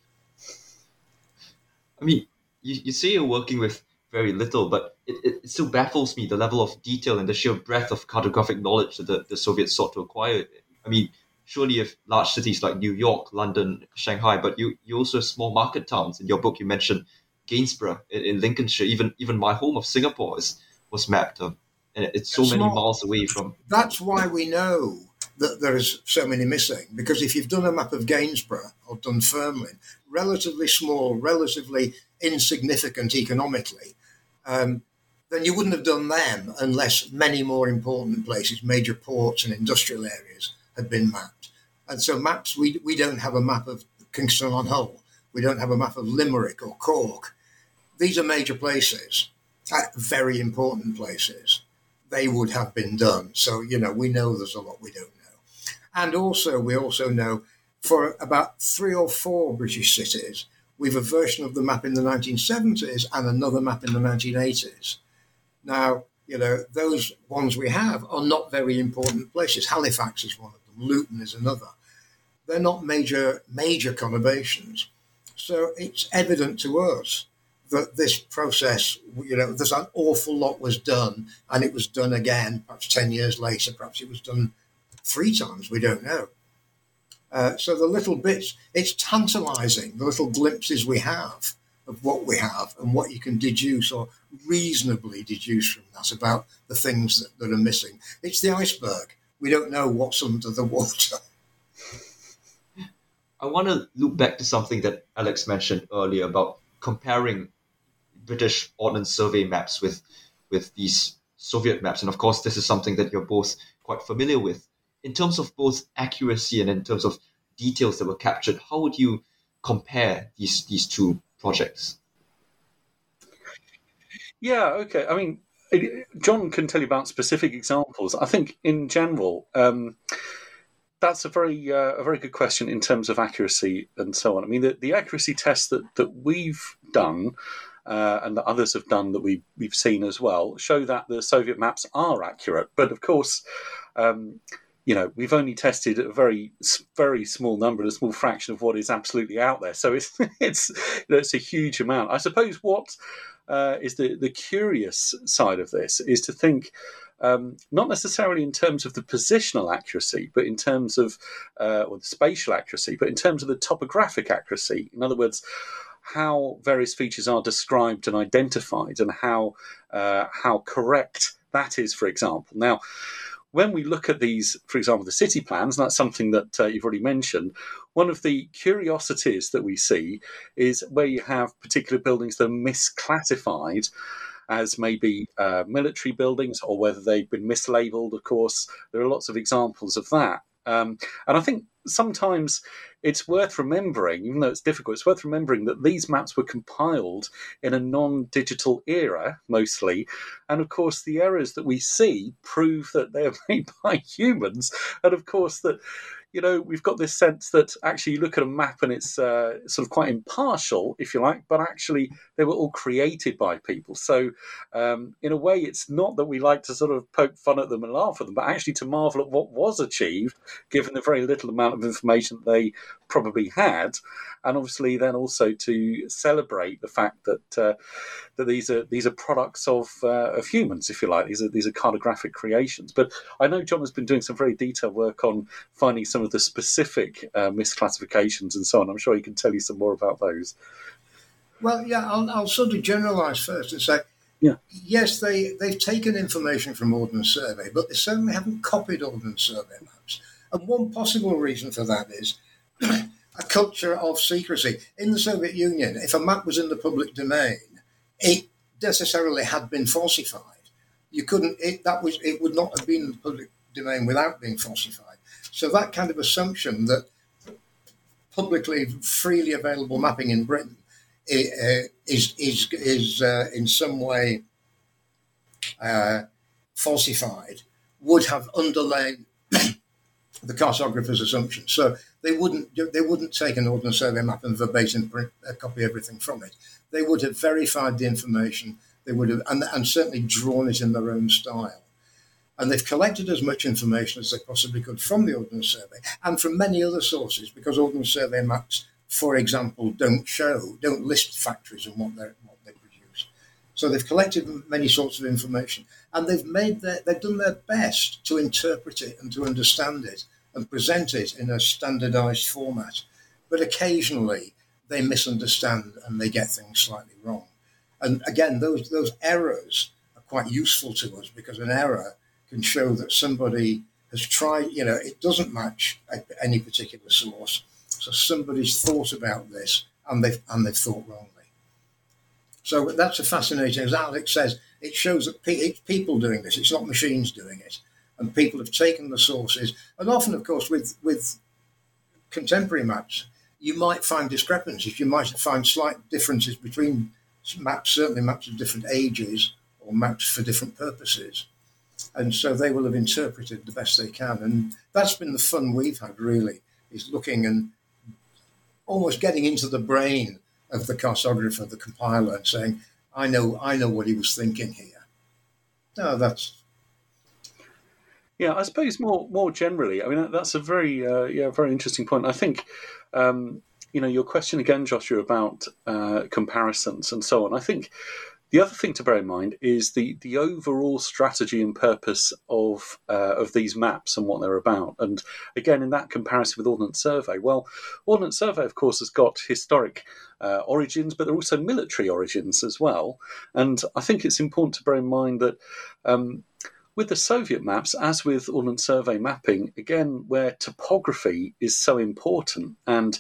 I mean, you, you say you're working with very little, but it, it, it, still baffles me the level of detail and the sheer breadth of cartographic knowledge that the, the Soviets sought to acquire. I mean, surely if large cities like New York, London, Shanghai, but you, you also have small market towns. In your book, you mentioned Gainsborough in, in Lincolnshire. Even even my home of Singapore is, was mapped, um, and it's so many miles away from. That's why we know that there is so many missing. Because if you've done a map of Gainsborough or Dunfermline, relatively small, relatively insignificant economically, um, then you wouldn't have done them unless many more important places, major ports and industrial areas, had been mapped. And so maps, we, we don't have a map of Kingston on Hull. We don't have a map of Limerick or Cork. These are major places, uh, very important places. They would have been done. So, you know, we know there's a lot we don't know. And also, we also know for about three or four British cities, we've a version of the map in the 1970s and another map in the 1980s. Now, you know, those ones we have are not very important places. Halifax is one of them, Luton is another. They're not major, major conurbations. So it's evident to us that this process, you know, there's an awful lot was done, and it was done again, perhaps 10 years later, perhaps it was done three times, we don't know. Uh, so the little bits, it's tantalizing, the little glimpses we have of what we have and what you can deduce or reasonably deduce from that about the things that, that are missing. It's the iceberg. We don't know what's under the water. I want to loop back to something that Alex mentioned earlier about comparing British Ordnance Survey maps with with these Soviet maps, and of course, this is something that you're both quite familiar with in terms of both accuracy and in terms of details that were captured, how would you compare these these two projects? Yeah, okay. I mean, John can tell you about specific examples. I think in general, um, that's a very uh, a very good question in terms of accuracy and so on. I mean, the, the accuracy tests that that we've done. Uh, and that others have done that we, we've seen as well show that the Soviet maps are accurate. But of course, um, you know, we've only tested a very, very small number, a small fraction of what is absolutely out there. So it's it's you know, it's a huge amount. I suppose what uh, is the the curious side of this is to think. Um, not necessarily in terms of the positional accuracy, but in terms of uh, or the spatial accuracy, but in terms of the topographic accuracy. In other words, how various features are described and identified, and how uh, how correct that is. For example, now when we look at these, for example, the city plans, and that's something that uh, you've already mentioned, one of the curiosities that we see is where you have particular buildings that are misclassified as maybe uh, military buildings or whether they've been mislabeled, of course. There are lots of examples of that. Um, and I think sometimes it's worth remembering, even though it's difficult, it's worth remembering that these maps were compiled in a non digital era mostly. And of course, the errors that we see prove that they are made by humans. And of course, that you know, we've got this sense that actually you look at a map and it's uh, sort of quite impartial, if you like, but actually they were all created by people. So, um, in a way, it's not that we like to sort of poke fun at them and laugh at them, but actually to marvel at what was achieved, given the very little amount of information they probably had, and obviously then also to celebrate the fact that uh, that these are these are products of uh, of humans, if you like. These are these are cartographic creations. But I know John has been doing some very detailed work on finding some of the specific uh, misclassifications and so on. I'm sure he can tell you some more about those. Well, yeah, I'll, I'll sort of generalise first and say, yeah. yes, they, they've taken information from Ordnance Survey, but they certainly haven't copied Ordnance Survey maps. And one possible reason for that is a culture of secrecy. In the Soviet Union, if a map was in the public domain, it necessarily had been falsified. You couldn't, it, that was, it would not have been in the public domain without being falsified. So that kind of assumption that publicly freely available mapping in Britain uh, is is is uh, in some way uh, falsified would have underlain the cartographer's assumption. So they wouldn't they wouldn't take an ordnance survey map and verbatim print, uh, copy everything from it. They would have verified the information. They would have and, and certainly drawn it in their own style. And they've collected as much information as they possibly could from the Ordnance Survey and from many other sources because Ordnance Survey maps, for example, don't show, don't list factories and what, what they produce. So they've collected many sorts of information and they've made their, they've done their best to interpret it and to understand it and present it in a standardized format. But occasionally they misunderstand and they get things slightly wrong. And again, those, those errors are quite useful to us because an error can show that somebody has tried, you know, it doesn't match any particular source. So somebody's thought about this and they've, and they've thought wrongly. So that's a fascinating, as Alex says, it shows that it's people doing this. It's not machines doing it. And people have taken the sources. And often, of course, with, with contemporary maps, you might find discrepancies. You might find slight differences between maps, certainly maps of different ages or maps for different purposes and so they will have interpreted the best they can. And that's been the fun we've had, really, is looking and almost getting into the brain of the cartographer, the compiler, and saying, "I know, I know what he was thinking here." No, that's. Yeah, I suppose more more generally. I mean, that's a very uh, yeah very interesting point. I think. Um, you know your question again, Joshua, about uh, comparisons and so on. I think the other thing to bear in mind is the, the overall strategy and purpose of uh, of these maps and what they're about. And again, in that comparison with Ordnance Survey, well, Ordnance Survey, of course, has got historic uh, origins, but they're also military origins as well. And I think it's important to bear in mind that. Um, with the Soviet maps, as with Ordnance Survey mapping, again, where topography is so important and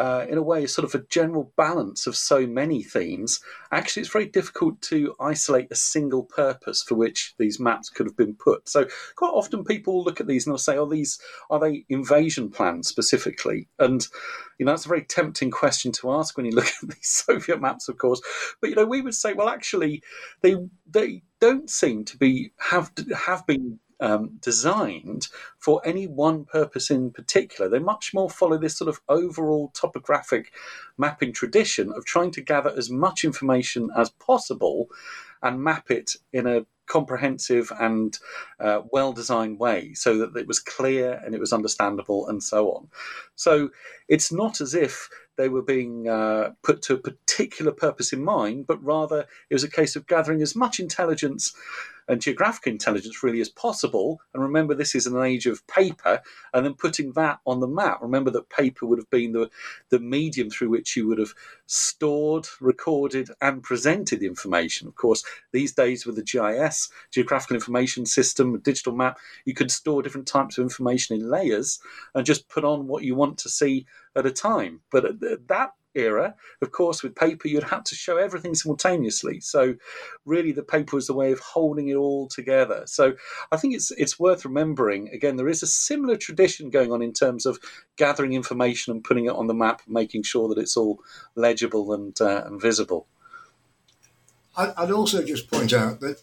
uh, in a way, sort of a general balance of so many themes, actually it's very difficult to isolate a single purpose for which these maps could have been put. So quite often people look at these and they'll say, "Are these are they invasion plans specifically?" And you know that's a very tempting question to ask when you look at these Soviet maps, of course. But you know we would say, well, actually, they they don't seem to be have have been um, designed for any one purpose in particular. They much more follow this sort of overall topographic mapping tradition of trying to gather as much information as possible and map it in a comprehensive and uh, well designed way so that it was clear and it was understandable and so on. So it's not as if they were being uh, put to a particular purpose in mind, but rather it was a case of gathering as much intelligence and geographic intelligence really as possible. And remember, this is an age of paper, and then putting that on the map. Remember that paper would have been the, the medium through which you would have stored, recorded, and presented the information. Of course, these days with the GIS, Geographical Information System, digital map, you could store different types of information in layers and just put on what you want to see at a time. But at that era, of course, with paper, you'd have to show everything simultaneously. So, really, the paper was the way of holding it all together. So, I think it's it's worth remembering. Again, there is a similar tradition going on in terms of gathering information and putting it on the map, making sure that it's all legible and uh, and visible. I'd also just point out that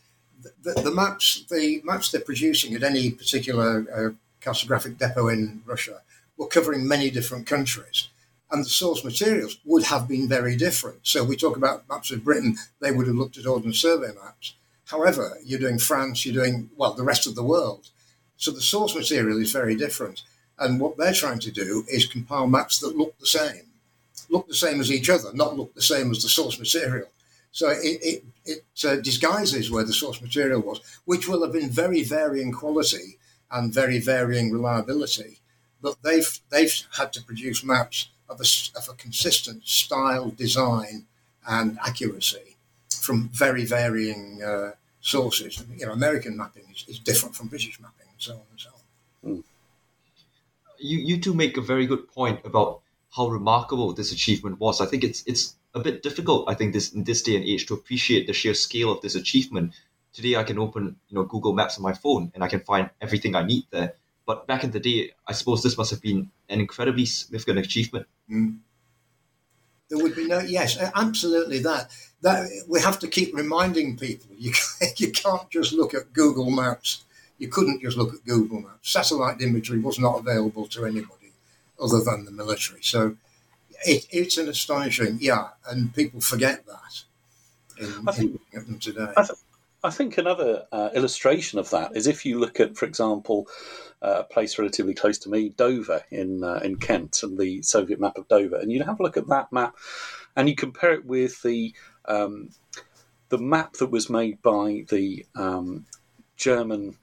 the, the, maps, the maps they're producing at any particular uh, cartographic depot in Russia, were covering many different countries and the source materials would have been very different. So we talk about maps of Britain, they would have looked at Ordnance Survey maps. However, you're doing France, you're doing, well, the rest of the world. So the source material is very different. And what they're trying to do is compile maps that look the same, look the same as each other, not look the same as the source material. So it, it, it uh, disguises where the source material was, which will have been very varying quality and very varying reliability. But they've, they've had to produce maps of a, of a consistent style, design, and accuracy from very varying uh, sources. You know, American mapping is, is, different from British mapping, and so on and so on. You you two make a very good point about how remarkable this achievement was. I think it's it's a bit difficult. I think this in this day and age to appreciate the sheer scale of this achievement. Today, I can open you know Google Maps on my phone and I can find everything I need there. But back in the day, I suppose this must have been an incredibly significant achievement. Mm. There would be no yes, absolutely that that we have to keep reminding people you can't, you can't just look at Google Maps. You couldn't just look at Google Maps. Satellite imagery was not available to anybody other than the military. So it, it's an astonishing, yeah, and people forget that in, think, in today. I, th- I, think another uh, illustration of that is if you look at, for example, a place relatively close to me, Dover in uh, in Kent, and the Soviet map of Dover, and you have a look at that map, and you compare it with the um, the map that was made by the um, German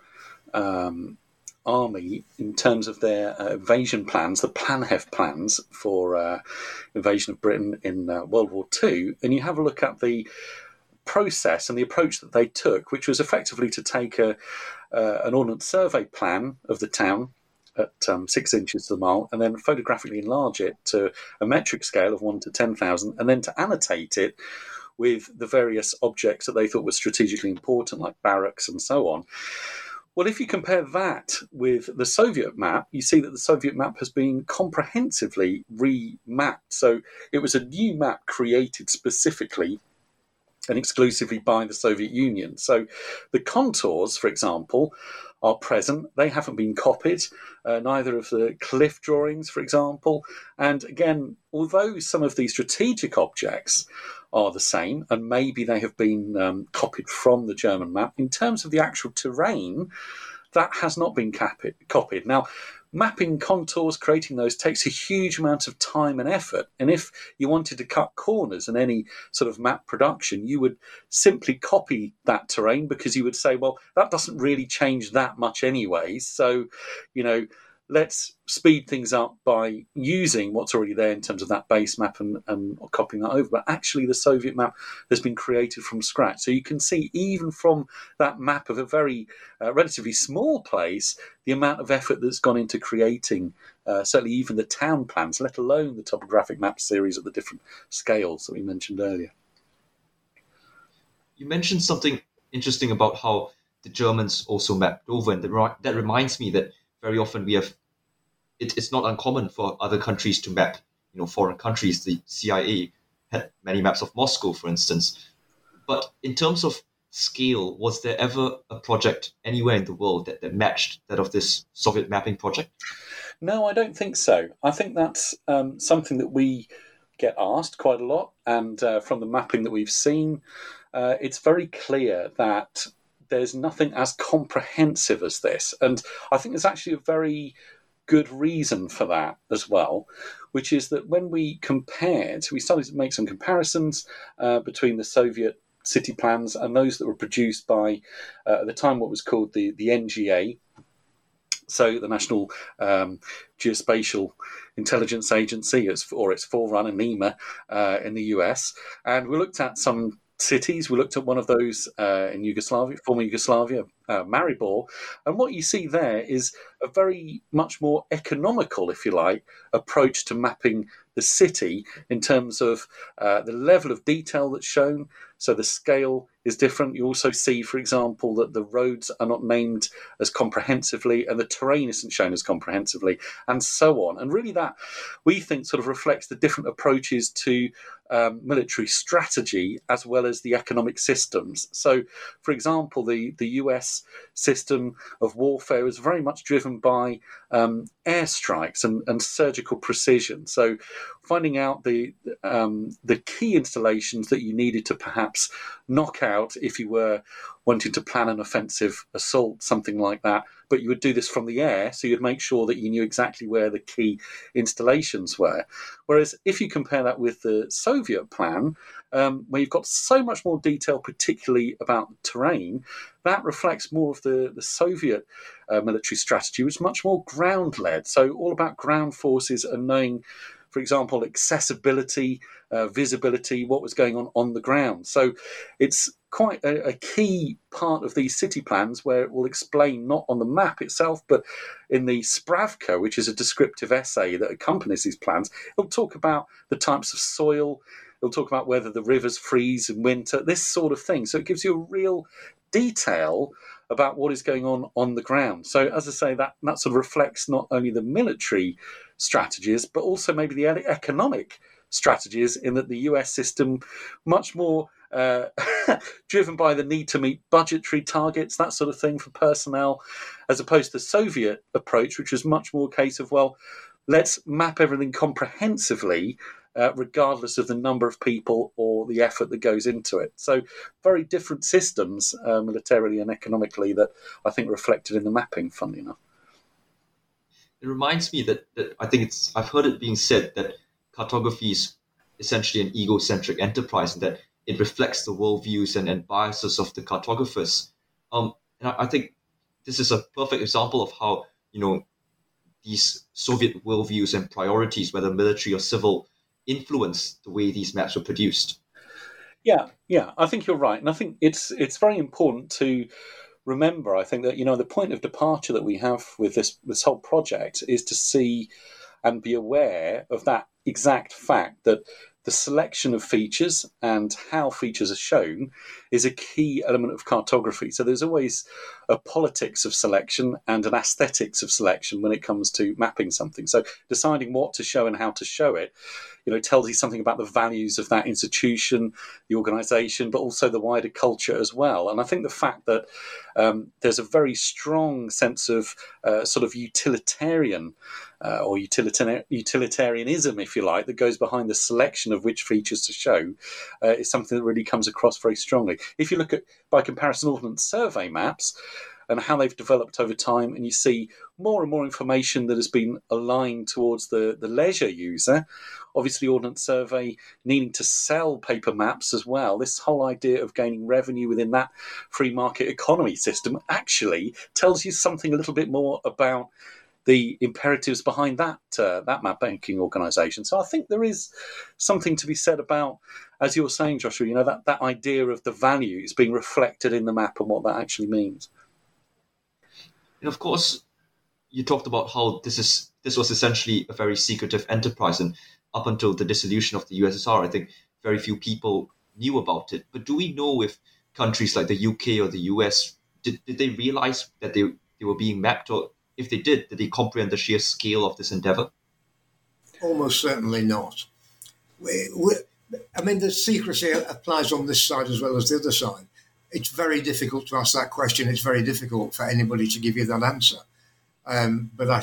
um, army in terms of their uh, invasion plans, the Planheft plans for uh, invasion of Britain in uh, World War II, and you have a look at the process and the approach that they took, which was effectively to take a, uh, an ordnance survey plan of the town at um, six inches to the mile, and then photographically enlarge it to a metric scale of one to 10,000, and then to annotate it with the various objects that they thought were strategically important, like barracks and so on. Well, if you compare that with the Soviet map, you see that the Soviet map has been comprehensively remapped. So it was a new map created specifically and exclusively by the Soviet Union. So the contours, for example, are present. They haven't been copied, uh, neither of the cliff drawings, for example. And again, although some of these strategic objects are the same, and maybe they have been um, copied from the German map, in terms of the actual terrain, that has not been copied. Now, mapping contours, creating those takes a huge amount of time and effort. And if you wanted to cut corners in any sort of map production, you would simply copy that terrain because you would say, well, that doesn't really change that much anyway. So, you know, let's speed things up by using what's already there in terms of that base map and, and copying that over. But actually, the Soviet map has been created from scratch. So you can see, even from that map of a very uh, relatively small place, the amount of effort that's gone into creating uh, certainly even the town plans, let alone the topographic map series at the different scales that we mentioned earlier. You mentioned something interesting about how the Germans also mapped over, and that reminds me that very often we have it, it's not uncommon for other countries to map you know foreign countries. The cia had many maps of moscow for instance. But in terms of scale was there ever a project anywhere in the world that, that matched that of this soviet mapping project? No i don't think so. I think that's um, something that we get asked quite a lot and uh, from the mapping that we've seen uh, it's very clear that there's nothing as comprehensive as this. And I think there's actually a very good reason for that as well, which is that when we compared, we started to make some comparisons uh, between the Soviet city plans and those that were produced by, uh, at the time, what was called the, the NGA. So the National um, Geospatial Intelligence Agency, or its forerunner NIMA, uh, in the US, and we looked at some cities. We looked at one of those uh, in Yugoslavia, former Yugoslavia, uh, Maribor, and what you see there is a very much more economical, if you like, approach to mapping the city in terms of uh, the level of detail that's shown. So the scale is different. You also see, for example, that the roads are not named as comprehensively and the terrain isn't shown as comprehensively, and so on. And really, that we think sort of reflects the different approaches to um, military strategy as well as the economic systems. So, for example, the, the US system of warfare is very much driven by um, airstrikes and, and surgical precision. So, finding out the um, the key installations that you needed to perhaps knock out if you were wanting to plan an offensive assault, something like that. But you would do this from the air, so you'd make sure that you knew exactly where the key installations were. Whereas if you compare that with the Soviet plan, um, where you've got so much more detail, particularly about terrain, that reflects more of the, the Soviet uh, military strategy, is much more ground led. So, all about ground forces and knowing, for example, accessibility, uh, visibility, what was going on on the ground. So, it's quite a, a, key part of these city plans where it will explain not on the map itself, but in the Spravka, which is a descriptive essay that accompanies these plans. It'll talk about the types of soil, it'll talk about whether the rivers freeze in winter, this sort of thing. So it gives you a real detail about what is going on on the ground. So, as I say, that, that sort of reflects not only the military strategies, but also maybe the economic strategies in that the US system much more uh, driven by the need to meet budgetary targets, that sort of thing for personnel, as opposed to the Soviet approach, which was much more a case of, well, let's map everything comprehensively, uh, regardless of the number of people or the effort that goes into it. So, very different systems, uh, militarily and economically, that I think reflected in the mapping, funnily enough. It reminds me that, that I think it's, I've heard it being said that cartography is essentially an egocentric enterprise and that it reflects the worldviews and, and biases of the cartographers. Um, and I, I, think this is a perfect example of how, you know, these Soviet worldviews and priorities, whether military or civil, influence the way these maps were produced. Yeah, yeah, I think you're right. And I think it's it's very important to remember, I think that, you know, the point of departure that we have with this this whole project is to see and be aware of that exact fact that the selection of features and how features are shown is a key element of cartography. So there's always a politics of selection and an aesthetics of selection when it comes to mapping something. So deciding what to show and how to show it, you know, tells you something about the values of that institution, the organisation, but also the wider culture as well. And I think the fact that um, there's a very strong sense of uh, sort of utilitarian uh, or utilitarianism, if you like, that goes behind the selection of which features to show uh, is something that really comes across very strongly. If you look at, by comparison, Ordnance Survey maps, and how they've developed over time, and you see more and more information that has been aligned towards the, the leisure user. Obviously, Ordnance Survey needing to sell paper maps as well. This whole idea of gaining revenue within that free market economy system actually tells you something a little bit more about the imperatives behind that uh, that mapmaking organisation. So I think there is something to be said about, as you were saying, Joshua. You know that that idea of the values being reflected in the map and what that actually means. And of course, you talked about how this is this was essentially a very secretive enterprise, and up until the dissolution of the USSR, I think very few people knew about it. But do we know if countries like the UK or the US did, did they realize that they, they were being mapped or if they did, did they comprehend the sheer scale of this endeavor? Almost certainly not. We, we, I mean, the secrecy applies on this side as well as the other side. It's very difficult to ask that question. It's very difficult for anybody to give you that answer. Um, but I,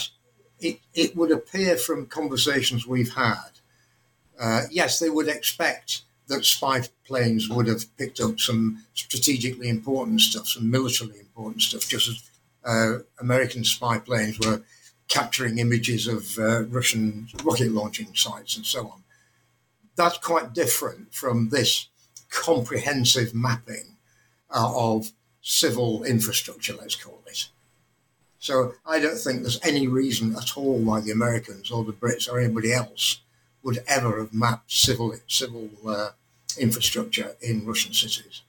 it, it would appear from conversations we've had, uh, yes, they would expect that spy planes would have picked up some strategically important stuff, some militarily important stuff, just as uh, American spy planes were capturing images of uh, Russian rocket launching sites and so on. That's quite different from this comprehensive mapping uh, of civil infrastructure, let's call it. So I don't think there's any reason at all why the Americans or the Brits or anybody else would ever have mapped civil civil uh, infrastructure in Russian cities.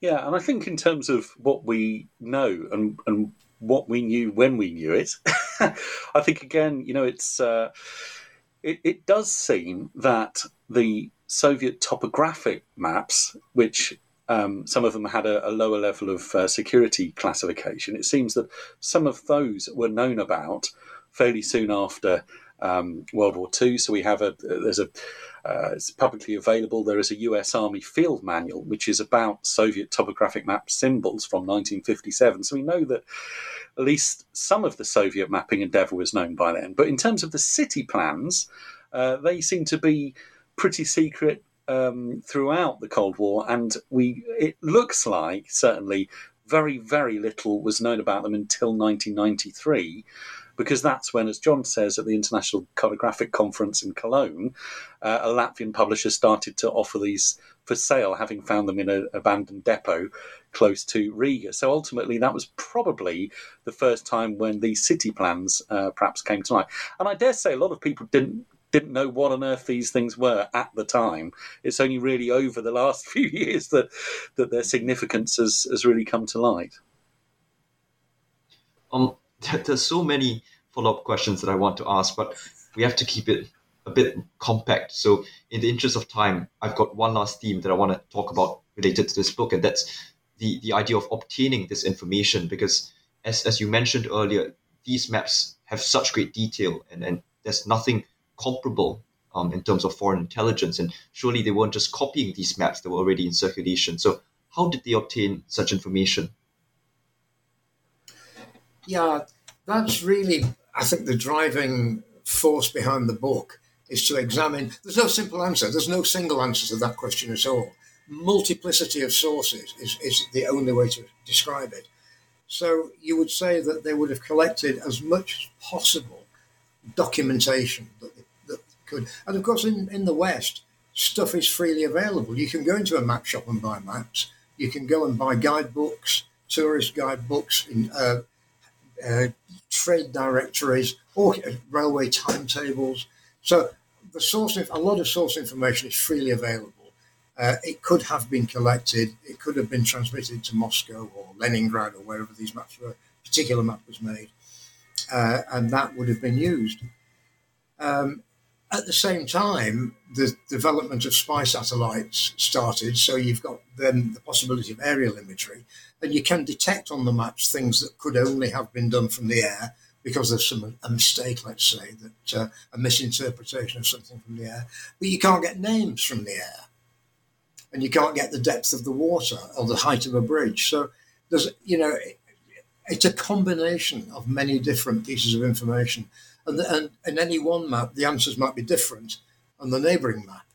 Yeah, and I think in terms of what we know and and what we knew when we knew it, I think again, you know, it's uh, it, it does seem that the Soviet topographic maps, which um, some of them had a, a lower level of uh, security classification. It seems that some of those were known about fairly soon after um, World War II. So we have a there's a uh, it's publicly available. There is a U.S. Army field manual which is about Soviet topographic map symbols from 1957. So we know that at least some of the Soviet mapping endeavour was known by then. But in terms of the city plans, uh, they seem to be pretty secret um, throughout the Cold War, and we it looks like certainly very very little was known about them until 1993 because that's when, as John says, at the International Cartographic Conference in Cologne, uh, a Latvian publisher started to offer these for sale, having found them in an abandoned depot close to Riga. So ultimately, that was probably the first time when these city plans uh, perhaps came to light. And I dare say a lot of people didn't didn't know what on earth these things were at the time. It's only really over the last few years that that their significance has, has really come to light. Um, there's so many follow-up questions that I want to ask, but we have to keep it a bit compact. So, in the interest of time, I've got one last theme that I want to talk about related to this book, and that's the the idea of obtaining this information. Because, as as you mentioned earlier, these maps have such great detail, and and there's nothing comparable um, in terms of foreign intelligence. And surely they weren't just copying these maps that were already in circulation. So, how did they obtain such information? Yeah, that's really, I think, the driving force behind the book is to examine. There's no simple answer. There's no single answer to that question at all. Multiplicity of sources is, is the only way to describe it. So you would say that they would have collected as much as possible documentation that, that could. And of course, in, in the West, stuff is freely available. You can go into a map shop and buy maps. You can go and buy guidebooks, tourist guidebooks, in, uh, uh, trade directories, or railway timetables. So the source, a lot of source information is freely available. Uh, it could have been collected. It could have been transmitted to Moscow or Leningrad or wherever these maps were. Particular map was made, uh, and that would have been used. Um, at the same time, the development of spy satellites started, so you've got then the possibility of aerial imagery, and you can detect on the maps things that could only have been done from the air because of some a mistake, let's say, that uh, a misinterpretation of something from the air. But you can't get names from the air, and you can't get the depth of the water or the height of a bridge. So there's, you know, it's a combination of many different pieces of information, and, and in any one map, the answers might be different on the neighbouring map.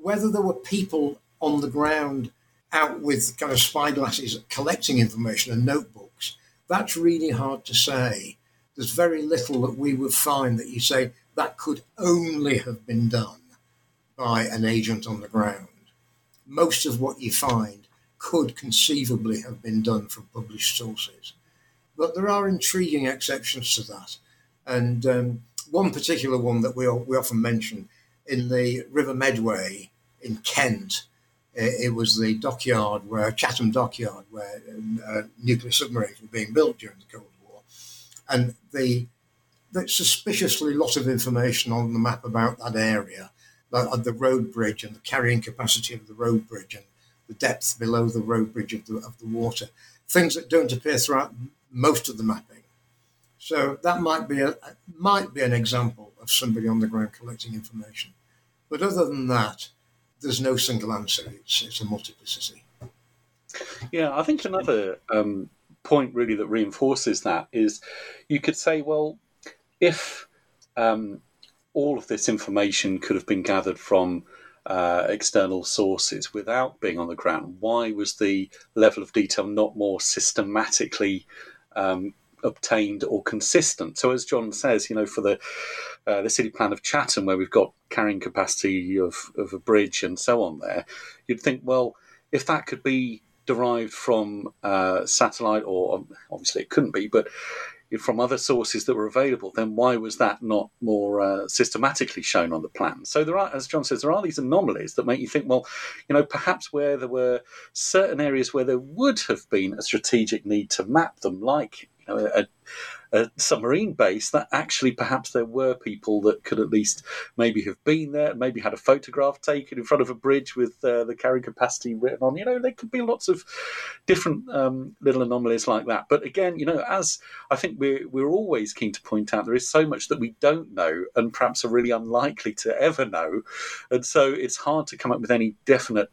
Whether there were people on the ground out with kind of spyglasses collecting information and notebooks that's really hard to say. There's very little that we would find that you say that could only have been done by an agent on the ground. Most of what you find could conceivably have been done from published sources. But there are intriguing exceptions to that. And um, one particular one that we, we often mention in the River Medway in Kent, it was the dockyard where Chatham Dockyard, where uh, nuclear submarines were being built during the Cold War, and the, the suspiciously lot of information on the map about that area, like the road bridge and the carrying capacity of the road bridge and the depth below the road bridge of the of the water, things that don't appear throughout most of the mapping. So that might be a might be an example of somebody on the ground collecting information. But other than that, there's no single answer. It's, it's a multiplicity. Yeah, I think another um, point really that reinforces that is you could say, well, if um, all of this information could have been gathered from uh, external sources without being on the ground, why was the level of detail not more systematically um, obtained or consistent. So, as John says, you know, for the uh, the city plan of Chatham, where we've got carrying capacity of, of a bridge and so on, there, you'd think, well, if that could be derived from uh, satellite, or obviously it couldn't be, but from other sources that were available, then why was that not more uh, systematically shown on the plan? So there are, as John says, there are these anomalies that make you think, well, you know, perhaps where there were certain areas where there would have been a strategic need to map them, like a, a submarine base, that actually perhaps there were people that could at least maybe have been there, maybe had a photograph taken in front of a bridge with uh, the carrying capacity written on. You know, there could be lots of different um, little anomalies like that. But again, you know, as I think we're we're always keen to point out, there is so much that we don't know, and perhaps are really unlikely to ever know, and so it's hard to come up with any definite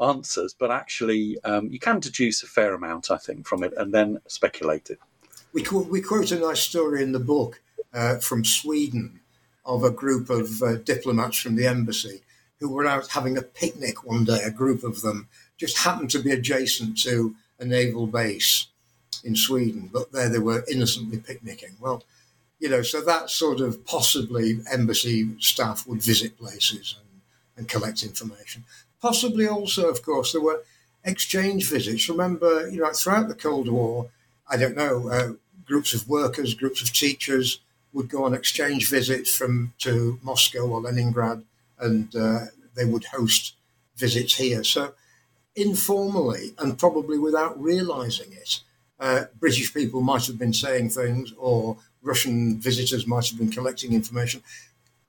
answers. But actually, um, you can deduce a fair amount, I think, from it, and then speculate it. We, we quote a nice story in the book uh, from Sweden of a group of uh, diplomats from the embassy who were out having a picnic one day. A group of them just happened to be adjacent to a naval base in Sweden, but there they were innocently picnicking. Well, you know, so that sort of possibly embassy staff would visit places and, and collect information. Possibly also, of course, there were exchange visits. Remember, you know, throughout the Cold War, I don't know, uh, groups of workers, groups of teachers would go on exchange visits from to Moscow or Leningrad, and uh, they would host visits here. So informally and probably without realizing it, uh, British people might have been saying things, or Russian visitors might have been collecting information,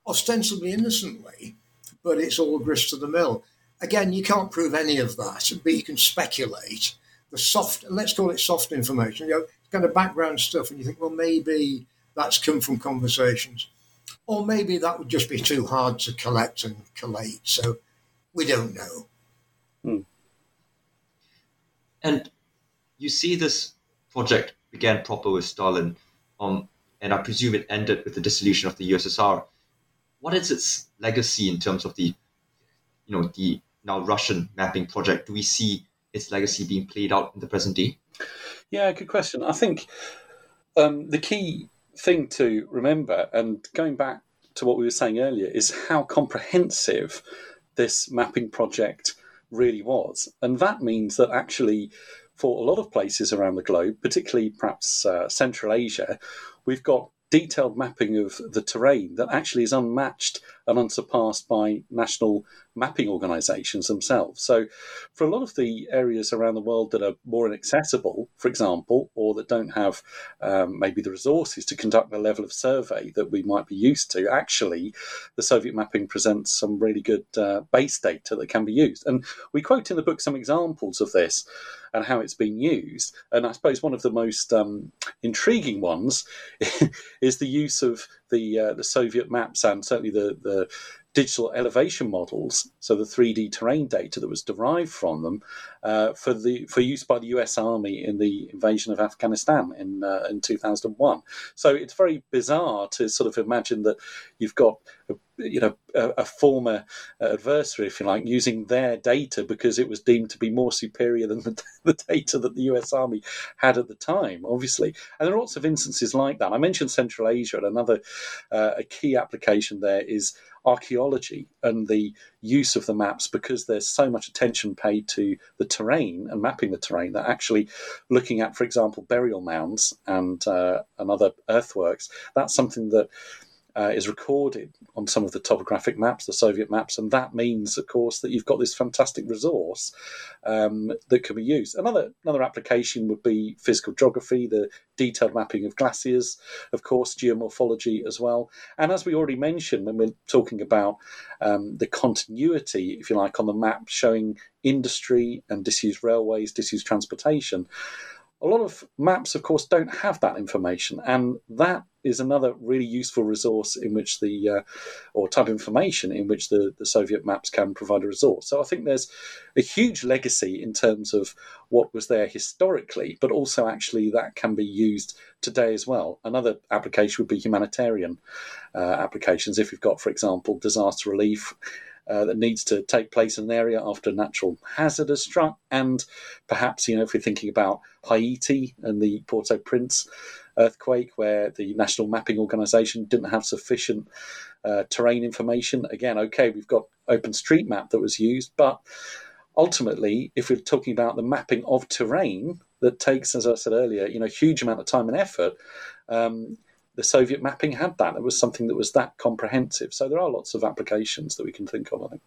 ostensibly innocently, but it's all grist to the mill. Again, you can't prove any of that, but you can speculate. The soft, let's call it soft information, you know, kind of background stuff, and you think, well, maybe that's come from conversations. Or maybe that would just be too hard to collect and collate. So we don't know. Hmm. And you see this project began proper with Stalin, um, and I presume it ended with the dissolution of the USSR. What is its legacy in terms of the, you know, the now Russian mapping project? Do we see its legacy being played out in the present day? Yeah, good question. I think um, the key thing to remember, and going back to what we were saying earlier, is how comprehensive this mapping project really was. And that means that actually, for a lot of places around the globe, particularly perhaps uh, Central Asia, we've got detailed mapping of the terrain that actually is unmatched and unsurpassed by national mapping organizations themselves. So, for a lot of the areas around the world that are more inaccessible, for example, or that don't have um, maybe the resources to conduct the level of survey that we might be used to, actually, the Soviet mapping presents some really good uh, base data that can be used. And we quote in the book some examples of this and how it's been used. And I suppose one of the most um, intriguing ones is the use of the uh, the Soviet maps and certainly the the digital elevation models, so the 3D terrain data that was derived from them, uh, for the for use by the U.S. Army in the invasion of Afghanistan in uh, in 2001. So it's very bizarre to sort of imagine that you've got a, you know a, a, former adversary, if you like, using their data because it was deemed to be more superior than the, the data that the U.S. Army had at the time. Obviously, and there are lots of instances like that. I mentioned Central Asia, and another uh, a key application there is archaeology and the use of the maps because there's so much attention paid to the terrain and mapping the terrain that actually looking at, for example, burial mounds and uh, and other earthworks, that's something that uh, is recorded on some of the topographic maps, the Soviet maps, and that means, of course, that you've got this fantastic resource um, that can be used. Another another application would be physical geography, the detailed mapping of glaciers, of course, geomorphology as well. And as we already mentioned when we're talking about um, the continuity, if you like, on the map showing industry and disused railways, disused transportation a lot of maps, of course, don't have that information, and that is another really useful resource in which the uh, or type of information in which the, the Soviet maps can provide a resource. So I think there's a huge legacy in terms of what was there historically, but also actually that can be used today as well. Another application would be humanitarian uh, applications. If you've got, for example, disaster relief uh, that needs to take place in an area after a natural hazard has struck. And perhaps, you know, if we're thinking about Haiti and the Port au Prince earthquake, where the National Mapping Organization didn't have sufficient uh, terrain information, again, okay, we've got OpenStreetMap that was used, but ultimately, if we're talking about the mapping of terrain, that takes, as I said earlier, you know, a huge amount of time and effort. Um, the Soviet mapping had that. It was something that was that comprehensive. So there are lots of applications that we can think of, I think.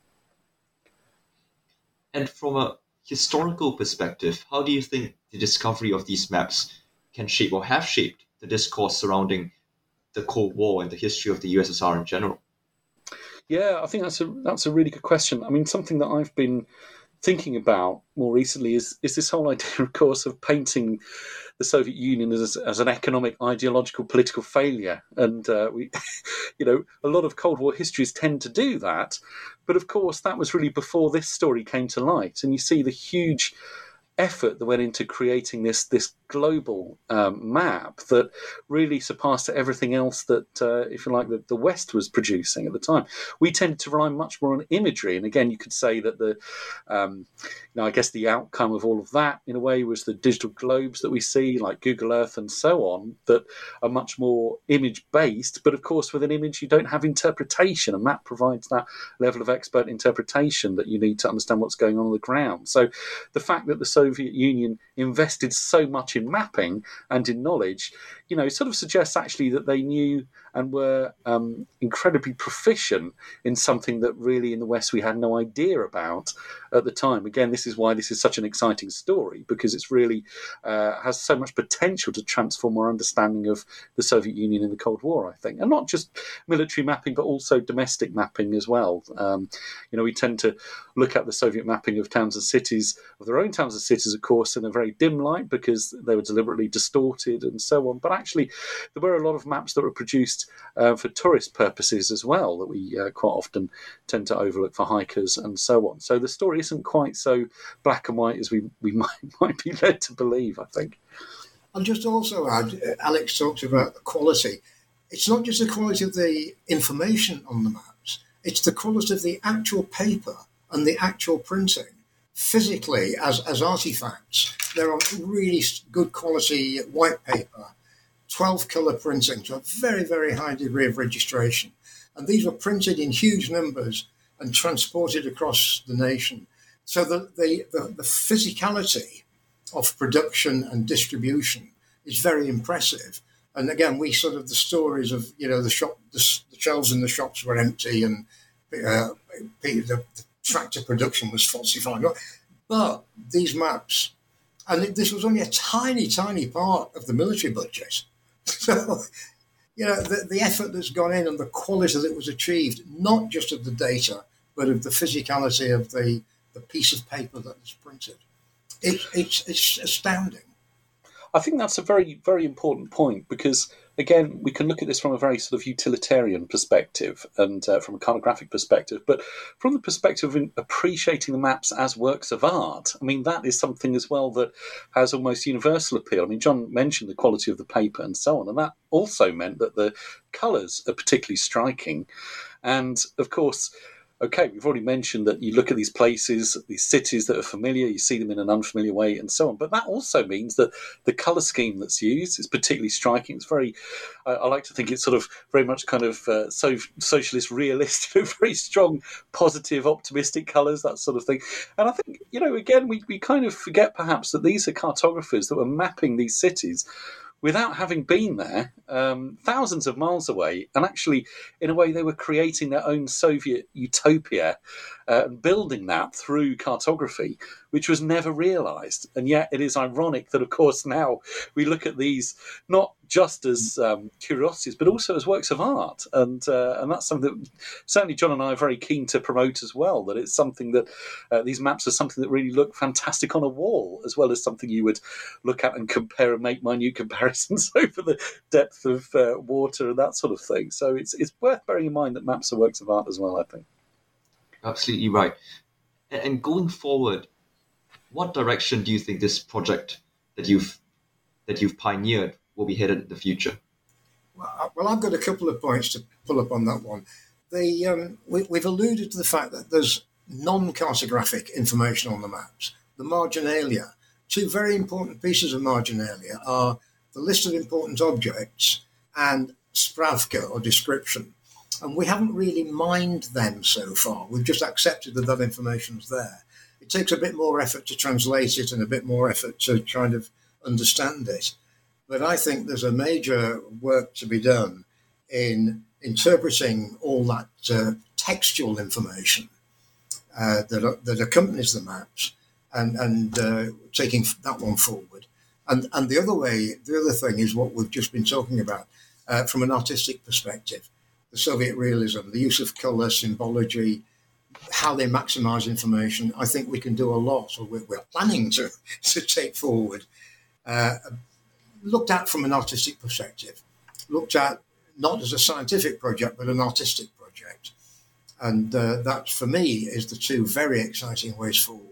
And from a historical perspective, how do you think the discovery of these maps can shape or have shaped the discourse surrounding the Cold War and the history of the USSR in general? Yeah, I think that's a that's a really good question. I mean, something that I've been thinking about more recently is is this whole idea, of course, of painting the Soviet Union as, as an economic, ideological, political failure. And uh, we, you know, a lot of Cold War histories tend to do that. But of course, that was really before this story came to light. And you see the huge effort that went into creating this this global um, map that really surpassed everything else that, uh, if you like, the, the West was producing at the time. We tended to rely much more on imagery, and again, you could say that the, um, know, I guess the outcome of all of that, in a way, was the digital globes that we see, like Google Earth and so on, that are much more image based. But of course, with an image, you don't have interpretation. A map provides that level of expert interpretation that you need to understand what's going on on the ground. So, the fact that the Soviet Union invested so much in mapping and in knowledge, you know, sort of suggests actually that they knew and were um, incredibly proficient in something that really in the West we had no idea about at the time. Again, this is why this is such an exciting story because it's really uh, has so much potential to transform our understanding of the Soviet Union in the Cold War, I think, and not just military mapping but also domestic mapping as well. Um, you know, we tend to look at the Soviet mapping of towns and cities, of their own towns and cities, of course, in a very dim light because they were deliberately distorted and so on. But actually, there were a lot of maps that were produced uh, for tourist purposes as well that we uh, quite often tend to overlook for hikers and so on. So the story isn't quite so black and white as we, we might, might be led to believe, I think. I'll just also add, uh, Alex talked about the quality. It's not just the quality of the information on the maps, it's the quality of the actual paper and the actual printing. Physically, as, as artifacts, they're on really good quality white paper 12 colour printing to a very, very high degree of registration. And these were printed in huge numbers and transported across the nation. So the, the, the, the physicality of production and distribution is very impressive. And again, we sort of the stories of you know the shop, the, the shelves in the shops were empty, and uh, the, the, tractor production was falsified. But these maps, and this was only a tiny, tiny part of the military budget. So, you know, the, the effort that's gone in and the quality that was achieved, not just of the data, but of the physicality of the, the piece of paper that was printed. It, it's, it's astounding. I think that's a very, very important point because again, we can look at this from a very sort of utilitarian perspective and uh, from a cartographic perspective, but from the perspective of appreciating the maps as works of art, I mean, that is something as well that has almost universal appeal. I mean, John mentioned the quality of the paper and so on, and that also meant that the colours are particularly striking. And of course, okay, we've already mentioned that you look at these places, these cities that are familiar, you see them in an unfamiliar way, and so on. But that also means that the color scheme that's used is particularly striking. It's very, I, I like to think it's sort of very much kind of uh, so, socialist realist, very strong, positive, optimistic colors, that sort of thing. And I think, you know, again, we, we kind of forget perhaps that these are cartographers that were mapping these cities without having been there, um, thousands of miles away, and actually, in a way, they were creating their own Soviet utopia uh, and building that through cartography, which was never realized. And yet, it is ironic that, of course, now we look at these not just as um, curiosities, but also as works of art. And uh, and that's something that certainly John and I are very keen to promote as well. That it's something that uh, these maps are something that really look fantastic on a wall, as well as something you would look at and compare and make minute comparisons over the depth of uh, water and that sort of thing. So it's it's worth bearing in mind that maps are works of art as well. I think absolutely right. And going forward, what direction do you think this project that you've that you've pioneered will be headed in the future? Well, I've got a couple of points to pull up on that one. The um, we, have alluded to the fact that there's non-cartographic information on the maps. The marginalia, two very important pieces of marginalia are the list of important objects and spravka or description. And we haven't really mined them so far. We've just accepted that that information's there. It takes a bit more effort to translate it and a bit more effort to kind of understand it. But I think there's a major work to be done in interpreting all that uh, textual information uh, that, that accompanies the maps and, and uh, taking that one forward. And, and the other way, the other thing is what we've just been talking about uh, from an artistic perspective the Soviet realism, the use of color, symbology, how they maximize information. I think we can do a lot, or we're, planning to, to take forward, uh, looked at from an artistic perspective, looked at not as a scientific project, but an artistic project. And uh, that, for me, is the two very exciting ways forward.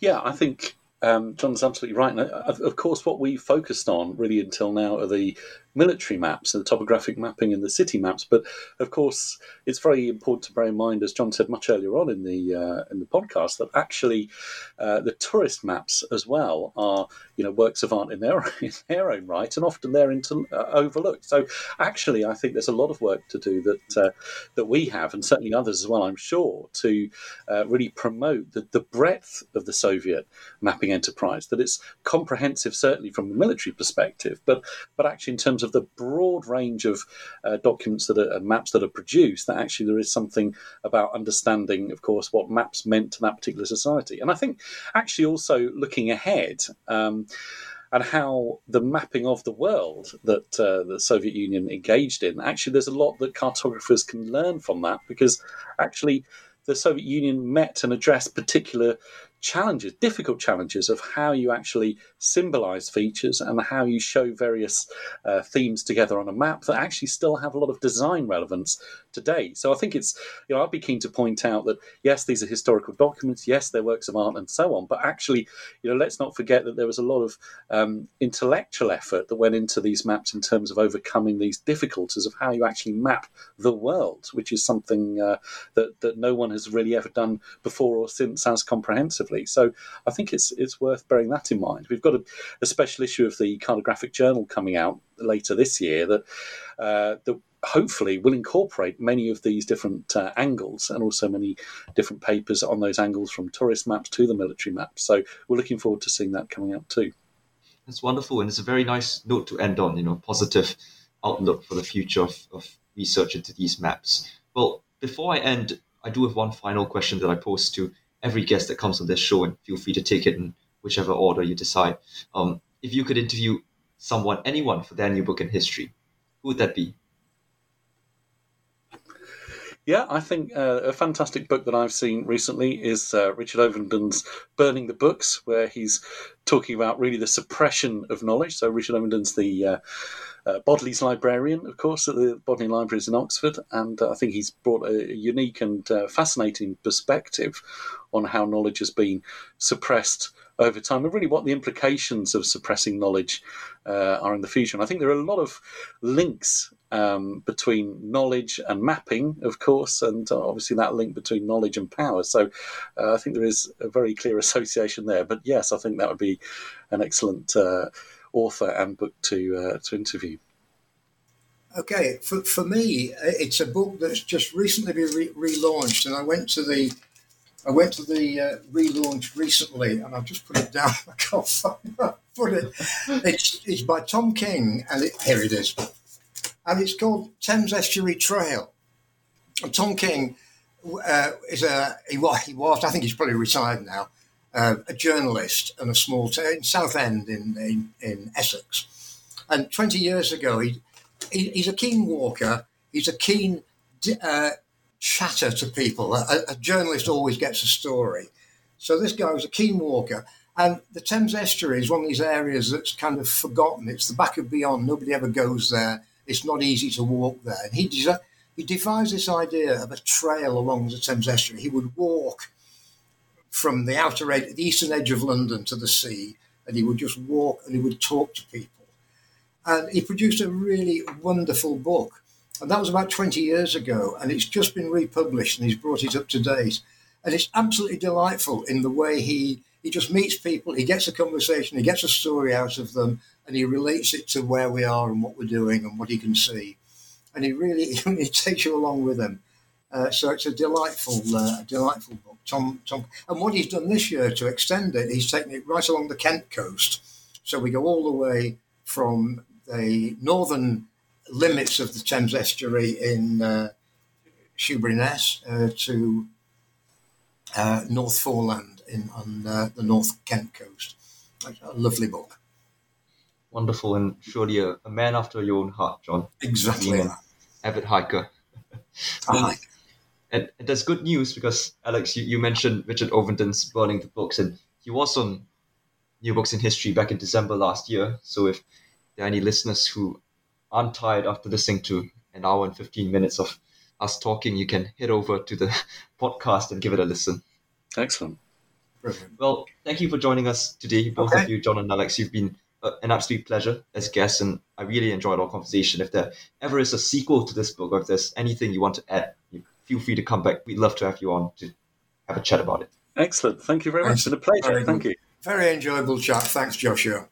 Yeah, I think um, John's absolutely right. And uh, of course, what we focused on really until now are the military maps and the topographic mapping and the city maps. But of course, it's very important to bear in mind, as John said much earlier on in the uh, in the podcast, that actually uh, the tourist maps as well are you know, works of art in their in their own right, and often they're into, uh, overlooked. So actually, I think there's a lot of work to do that uh, that we have, and certainly others as well. I'm sure to uh, really promote the, the breadth of the Soviet mapping enterprise. That it's comprehensive, certainly from a military perspective, but but actually in terms of the broad range of uh, documents that are maps that are produced, that actually there is something about understanding, of course, what maps meant to that particular society. And I think actually also looking ahead. Um, and how the mapping of the world that uh, the Soviet Union engaged in, actually, there's a lot that cartographers can learn from that because actually the Soviet Union met and addressed particular challenges, difficult challenges of how you actually symbolize features and how you show various uh, themes together on a map that actually still have a lot of design relevance today. So I think it's, you know, I'd be keen to point out that yes, these are historical documents, yes, they're works of art and so on, but actually, you know, let's not forget that there was a lot of um, intellectual effort that went into these maps in terms of overcoming these difficulties of how you actually map the world, which is something uh, that that no one has really ever done before or since as comprehensively. So I think it's it's worth bearing that in mind. We've got a, a special issue of the Cartographic Journal coming out later this year that uh, that hopefully will incorporate many of these different uh, angles and also many different papers on those angles from tourist maps to the military maps. So we're looking forward to seeing that coming out too. That's wonderful, and it's a very nice note to end on. You know, positive outlook for the future of, of research into these maps. Well, before I end, I do have one final question that I pose to every guest that comes on this show, and feel free to take it in whichever order you decide. Um, if you could interview someone, anyone, for their new book in history, who would that be? Yeah, I think uh, a fantastic book that I've seen recently is uh, Richard Ovenden's Burning the Books, where he's talking about really the suppression of knowledge. So, Richard Ovenden's the uh, uh, Bodley's librarian, of course, at the Bodleian Libraries in Oxford, and uh, I think he's brought a, unique and uh, fascinating perspective on how knowledge has been suppressed over time, and really what the implications of suppressing knowledge uh, are in the future. And I think there are a lot of links um, between knowledge and mapping, of course, and uh, obviously that link between knowledge and power. So uh, I think there is a very clear association there. But yes, I think that would be an excellent author and book to uh, to interview? Okay, for, for me, it's a book that's just recently been re- relaunched, and I went to the I went to the uh, relaunch recently, and I've just put it down. I can't find it. It's it's by Tom King, and it, here it is, and it's called Thames Estuary Trail. And Tom King uh, is a he was, he was I think he's probably retired now uh, a journalist in a small town in Southend in, in, in Essex. And 20 years ago, he, he, he's a keen walker. He's a keen uh, chatter to people. A, a, journalist always gets a story. So this guy was a keen walker. And the Thames Estuary is one of these areas that's kind of forgotten. It's the back of beyond. Nobody ever goes there. It's not easy to walk there. And he, he devised this idea of a trail along the Thames Estuary. He would walk from the outer edge, the eastern edge of London to the sea, and he would just walk and he would talk to people. And he produced a really wonderful book. And that was about 20 years ago, and it's just been republished and he's brought it up to date. And it's absolutely delightful in the way he, he just meets people, he gets a conversation, he gets a story out of them, and he relates it to where we are and what we're doing and what he can see. And he really he takes you along with him. Uh, so it's a delightful, uh, delightful book. Tom, Tom, and what he's done this year to extend it, he's taken it right along the Kent coast. So we go all the way from the northern limits of the Thames estuary in uh, uh, to uh, North Foreland in, on uh, the North Kent coast. A lovely book. Wonderful, and surely a, a man after your own heart, John. Exactly. Avid hiker. I like and, and there's good news because Alex, you, you mentioned Richard Ovenden's burning the books, and he was on New Books in History back in December last year. So if there are any listeners who aren't tired after listening to an hour and 15 minutes of us talking, you can head over to the podcast and give it a listen. Excellent. Brilliant. Well, thank you for joining us today, both okay. of you, John and Alex. You've been uh, an absolute pleasure as guests, and I really enjoyed our conversation. If there ever is a sequel to this book, or if there's anything you want to add, feel free to come back. We'd love to have you on to have a chat about it. Excellent. Thank you very much. It's been a pleasure. Thank you. Very enjoyable chat. Thanks, Joshua.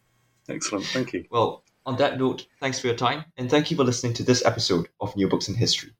Excellent. Thank you. Well, on that note, thanks for your time, and thank you for listening to this episode of New Books in History.